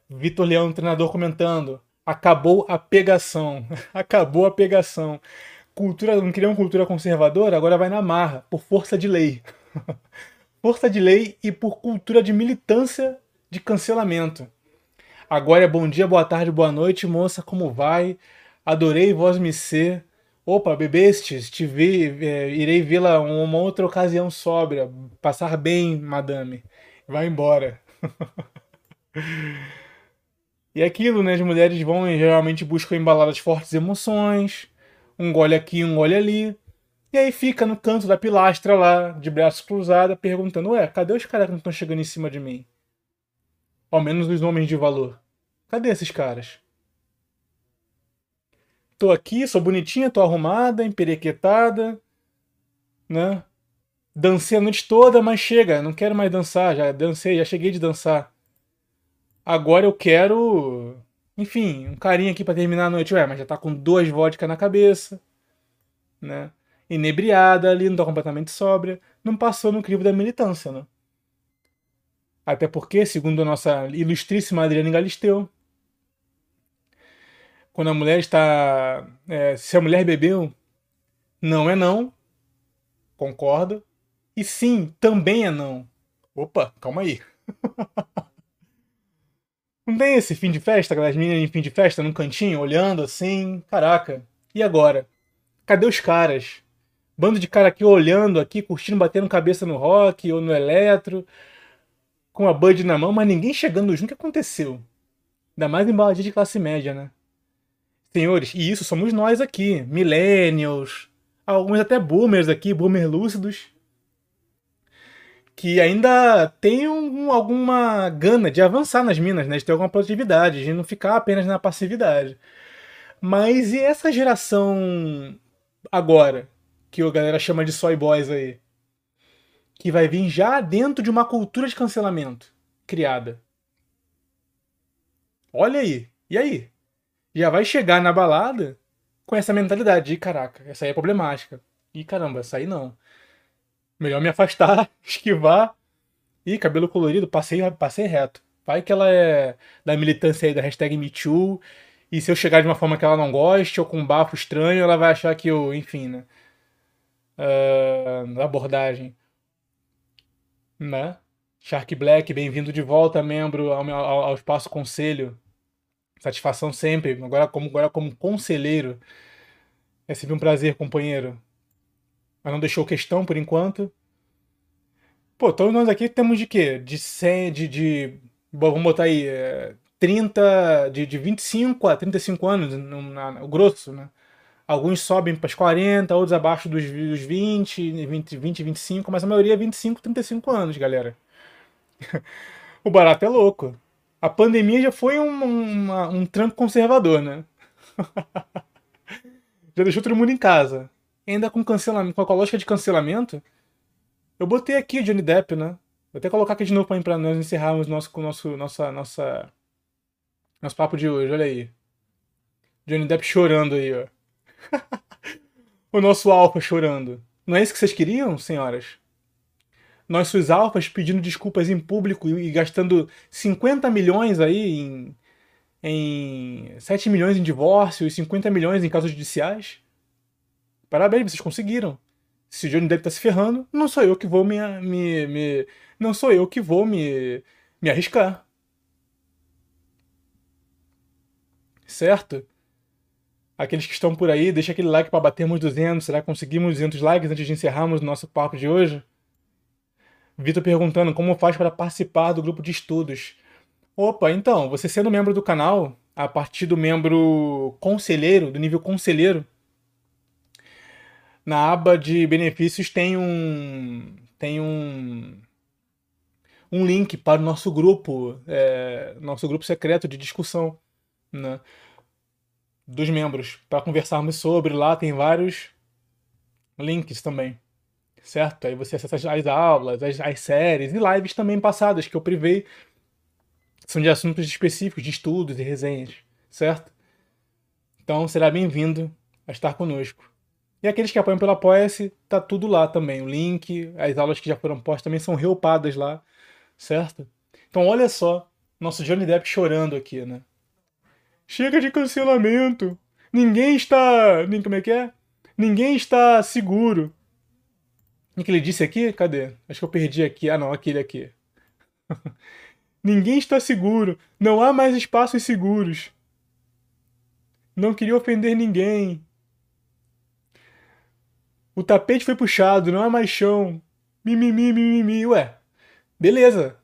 Vitor Leão, treinador, comentando. Acabou a pegação. (laughs) Acabou a pegação. Cultura, não queria uma cultura conservadora, agora vai na marra, por força de lei. (laughs) força de lei e por cultura de militância de cancelamento. Agora é bom dia, boa tarde, boa noite, moça, como vai? Adorei voz me ser. Opa, bebestes, te vi, é, irei vê-la uma outra ocasião sóbria. Passar bem, madame. Vai embora. (laughs) e é aquilo, né? As mulheres vão e geralmente buscam embaladas fortes emoções. Um gole aqui, um gole ali. E aí fica no canto da pilastra lá, de braços cruzados, perguntando: Ué, cadê os caras que não estão chegando em cima de mim? Ao menos os homens de valor. Cadê esses caras? Tô aqui, sou bonitinha, tô arrumada, emperequetada, né? Dancei a noite toda, mas chega, não quero mais dançar, já dancei, já cheguei de dançar. Agora eu quero Enfim, um carinha aqui para terminar a noite, ué, mas já tá com duas vodka na cabeça, né? Inebriada ali, não tá completamente sóbria. Não passou no crivo da militância, né? Até porque, segundo a nossa ilustríssima Adriana Galisteu, quando a mulher está. É, se a mulher bebeu, não é não, concorda. E sim, também é não. Opa, calma aí. (laughs) não tem esse fim de festa, aquelas meninas em fim de festa num cantinho, olhando assim, caraca. E agora? Cadê os caras? Bando de cara aqui olhando aqui, curtindo, batendo cabeça no rock ou no eletro, com a Bud na mão, mas ninguém chegando junto. O que aconteceu? Ainda mais em baladinha de classe média, né? Senhores, e isso somos nós aqui, millennials, alguns até boomers aqui, boomer lúcidos, que ainda tem um, alguma gana de avançar nas minas, né? De ter alguma produtividade, de não ficar apenas na passividade. Mas e essa geração agora, que a galera chama de soy boys aí? Que vai vir já dentro de uma cultura de cancelamento criada. Olha aí. E aí? Já vai chegar na balada com essa mentalidade de caraca, essa aí é problemática. E caramba, essa aí não. Melhor me afastar, (laughs) esquivar. Ih, cabelo colorido, passei, passei reto. Vai que ela é da militância aí da hashtag MeToo. E se eu chegar de uma forma que ela não goste, ou com um bafo estranho, ela vai achar que eu, enfim, né? Uh, abordagem. Né? Shark Black, bem-vindo de volta, membro ao, ao, ao Espaço Conselho. Satisfação sempre. Agora como, agora como conselheiro. É sempre um prazer, companheiro. Mas não deixou questão por enquanto. Pô, todos nós aqui temos de quê? De 100, de... de vamos botar aí... É, 30, de, de 25 a 35 anos, no, na, no grosso, né? Alguns sobem para os 40, outros abaixo dos, dos 20, 20, 20, 25, mas a maioria é 25, 35 anos, galera. (laughs) o barato é louco. A pandemia já foi um, uma, um tranco conservador, né? (laughs) já deixou todo mundo em casa. E ainda com cancelamento, com a lógica de cancelamento, eu botei aqui o Johnny Depp, né? Vou até colocar aqui de novo para nós encerrarmos nosso, nosso, nossa, nossa, nosso papo de hoje. Olha aí. Johnny Depp chorando aí, ó. (laughs) o nosso alfa chorando. Não é isso que vocês queriam, senhoras? Nossos alfas pedindo desculpas em público e gastando 50 milhões aí em, em 7 milhões em divórcio e 50 milhões em casos judiciais. Parabéns, vocês conseguiram. Se o Johnny Depp tá se ferrando, não sou eu que vou me, me, me não sou eu que vou me, me arriscar. Certo? Aqueles que estão por aí, deixa aquele like para batermos 200. Será que conseguimos 200 likes antes de encerrarmos o nosso papo de hoje? Vitor perguntando como faz para participar do grupo de estudos. Opa, então, você sendo membro do canal, a partir do membro conselheiro, do nível conselheiro, na aba de benefícios tem um tem um um link para o nosso grupo, é, nosso grupo secreto de discussão, né, dos membros, para conversarmos sobre. Lá tem vários links também certo? Aí você acessa as aulas, as, as séries e lives também passadas que eu privei. São de assuntos específicos, de estudos e resenhas, certo? Então será bem-vindo a estar conosco. E aqueles que apoiam pelo Apoia-se, tá tudo lá também. O link, as aulas que já foram postas também são reupadas lá, certo? Então olha só, nosso Johnny Depp chorando aqui, né? Chega de cancelamento. Ninguém está. Como é que é? Ninguém está seguro. O que ele disse aqui? Cadê? Acho que eu perdi aqui. Ah, não, aquele aqui. (laughs) Ninguém está seguro. Não há mais espaços seguros. Não queria ofender ninguém. O tapete foi puxado, não há mais chão. Mimimi, mimimi. Ué, beleza.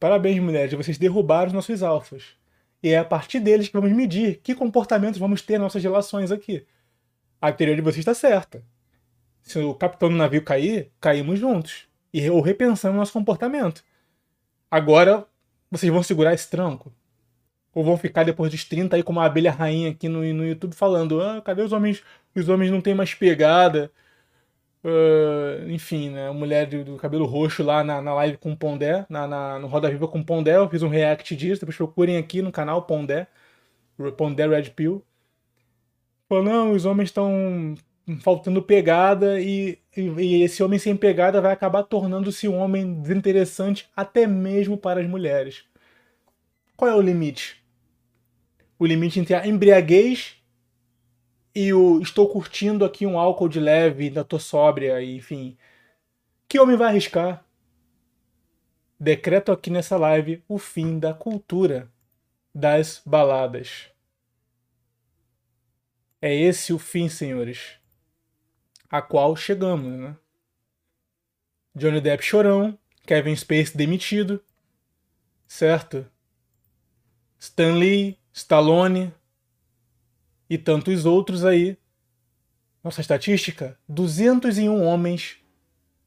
Parabéns, mulheres. Vocês derrubaram os nossos alfas. E é a partir deles que vamos medir que comportamentos vamos ter nas nossas relações aqui. A teoria de vocês está certa se o capitão do navio cair, caímos juntos. E, ou repensando nosso comportamento. Agora, vocês vão segurar esse tranco? Ou vão ficar depois dos 30 aí como uma abelha rainha aqui no, no YouTube falando: ah, cadê os homens? Os homens não têm mais pegada. Uh, enfim, né? Mulher do, cabelo roxo lá na, na live com o Pondé, na, na, no Roda Viva com o Pondé. Eu fiz um react disso. Depois procurem aqui no canal Pondé. The Red Pill. Falou, não, os homens estão faltando pegada e, e, e, esse homem sem pegada vai acabar tornando-se um homem desinteressante até mesmo para as mulheres. Qual é o limite? O limite entre a embriaguez e o estou curtindo aqui um álcool de leve, ainda tô sóbria, enfim. Que homem vai arriscar? Decreto aqui nessa live o fim da cultura das baladas. É esse o fim, senhores, a qual chegamos, né? Johnny Depp chorão, Kevin Spacey demitido, certo? Stan Lee, Stallone, e tantos outros aí. Nossa estatística: 201 homens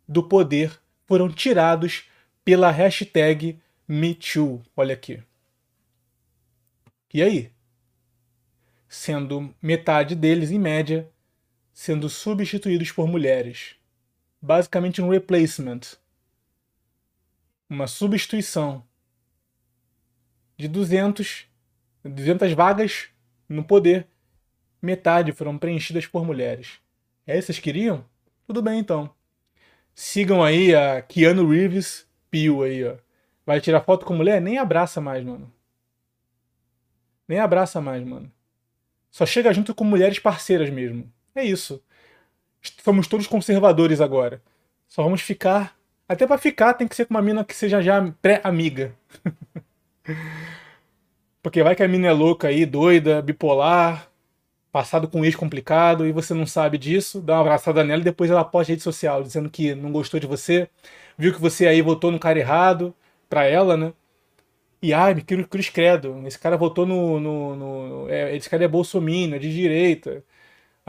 do poder foram tirados pela hashtag MeToo. Olha aqui. E aí? Sendo metade deles, em média, sendo substituídos por mulheres. Basicamente um replacement. Uma substituição de 200, 200 vagas no poder metade foram preenchidas por mulheres. É vocês queriam? Tudo bem então. Sigam aí a Keanu Reeves Pio aí, ó. Vai tirar foto com mulher? Nem abraça mais, mano. Nem abraça mais, mano. Só chega junto com mulheres parceiras mesmo. É isso. Somos todos conservadores agora. Só vamos ficar. Até para ficar tem que ser com uma mina que seja já pré-amiga. (laughs) Porque vai que a mina é louca aí, doida, bipolar, passado com um ex complicado e você não sabe disso, dá uma abraçada nela e depois ela posta rede social dizendo que não gostou de você, viu que você aí votou no cara errado pra ela, né? E ai, me cruz, credo, esse cara votou no. no, no é, esse cara é bolsominion, é de direita.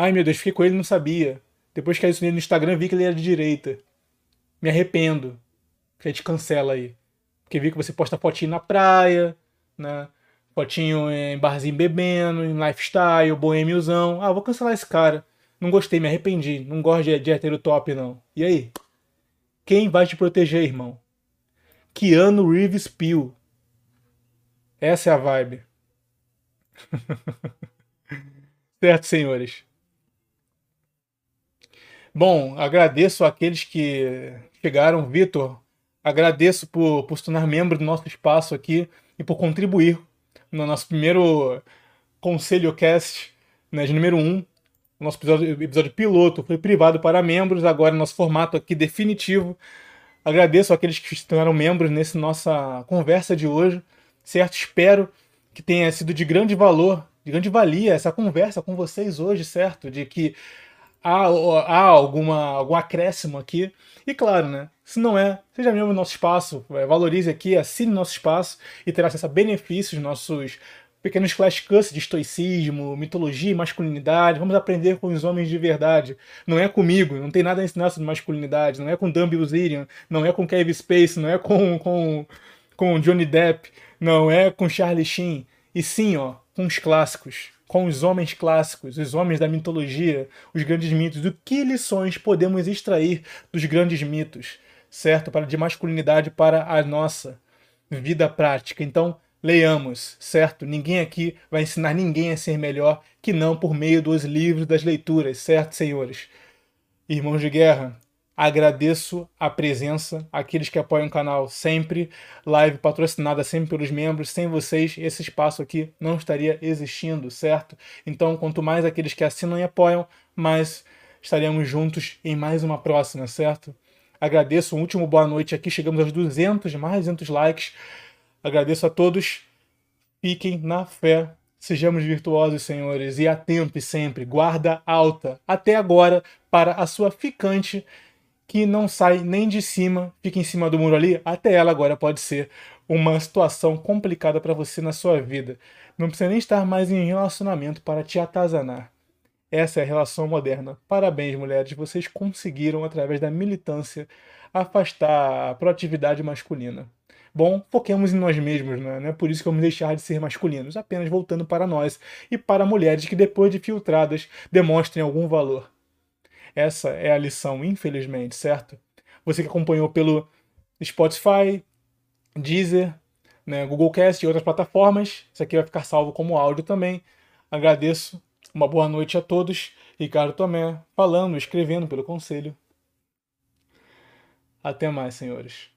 Ai meu Deus, fiquei com ele não sabia. Depois que eu nele no Instagram, vi que ele era de direita. Me arrependo. Que a gente cancela aí. Porque vi que você posta fotinho na praia, né? Fotinho em barzinho bebendo, em lifestyle, boêmiozão. Ah, vou cancelar esse cara. Não gostei, me arrependi. Não gosto de, de hétero top, não. E aí? Quem vai te proteger, irmão? Keanu Reeves Peel. Essa é a vibe. (laughs) certo, senhores? Bom, agradeço àqueles que chegaram. Vitor, agradeço por, por se tornar membro do nosso espaço aqui e por contribuir no nosso primeiro Conselho Cast, né, de número 1. O nosso episódio, episódio piloto foi privado para membros, agora nosso formato aqui definitivo. Agradeço àqueles que se tornaram membros nessa nossa conversa de hoje, certo? Espero que tenha sido de grande valor, de grande valia essa conversa com vocês hoje, certo? De que há, há alguma, algum acréscimo aqui. E claro, né? Se não é, seja membro do nosso espaço, é, valorize aqui, assine nosso espaço e terá acesso a benefícios, nossos pequenos flashcards de estoicismo, mitologia e masculinidade. Vamos aprender com os homens de verdade. Não é comigo, não tem nada a ensinar sobre masculinidade. Não é com Dan Bilzerian, não é com Kevin Space, não é com, com, com Johnny Depp, não é com Charlie Sheen. E sim, ó, com os clássicos com os homens clássicos, os homens da mitologia, os grandes mitos, do que lições podemos extrair dos grandes mitos, certo? Para de masculinidade para a nossa vida prática. Então, leiamos, certo? Ninguém aqui vai ensinar ninguém a ser melhor que não por meio dos livros das leituras, certo, senhores? Irmãos de guerra, Agradeço a presença, aqueles que apoiam o canal sempre, live patrocinada sempre pelos membros. Sem vocês, esse espaço aqui não estaria existindo, certo? Então, quanto mais aqueles que assinam e apoiam, mais estaremos juntos em mais uma próxima, certo? Agradeço um último boa noite aqui, chegamos aos 200, mais 200 likes. Agradeço a todos. Fiquem na fé. Sejamos virtuosos, senhores, e atentos sempre. Guarda alta. Até agora, para a sua ficante que não sai nem de cima, fica em cima do muro ali, até ela agora pode ser uma situação complicada para você na sua vida. Não precisa nem estar mais em relacionamento para te atazanar. Essa é a relação moderna. Parabéns, mulheres, vocês conseguiram, através da militância, afastar a proatividade masculina. Bom, foquemos em nós mesmos, né? não é por isso que vamos deixar de ser masculinos, apenas voltando para nós e para mulheres que, depois de filtradas, demonstrem algum valor. Essa é a lição, infelizmente, certo? Você que acompanhou pelo Spotify, Deezer, né, Google Cast e outras plataformas. Isso aqui vai ficar salvo como áudio também. Agradeço. Uma boa noite a todos. Ricardo Tomé, falando, escrevendo pelo conselho. Até mais, senhores.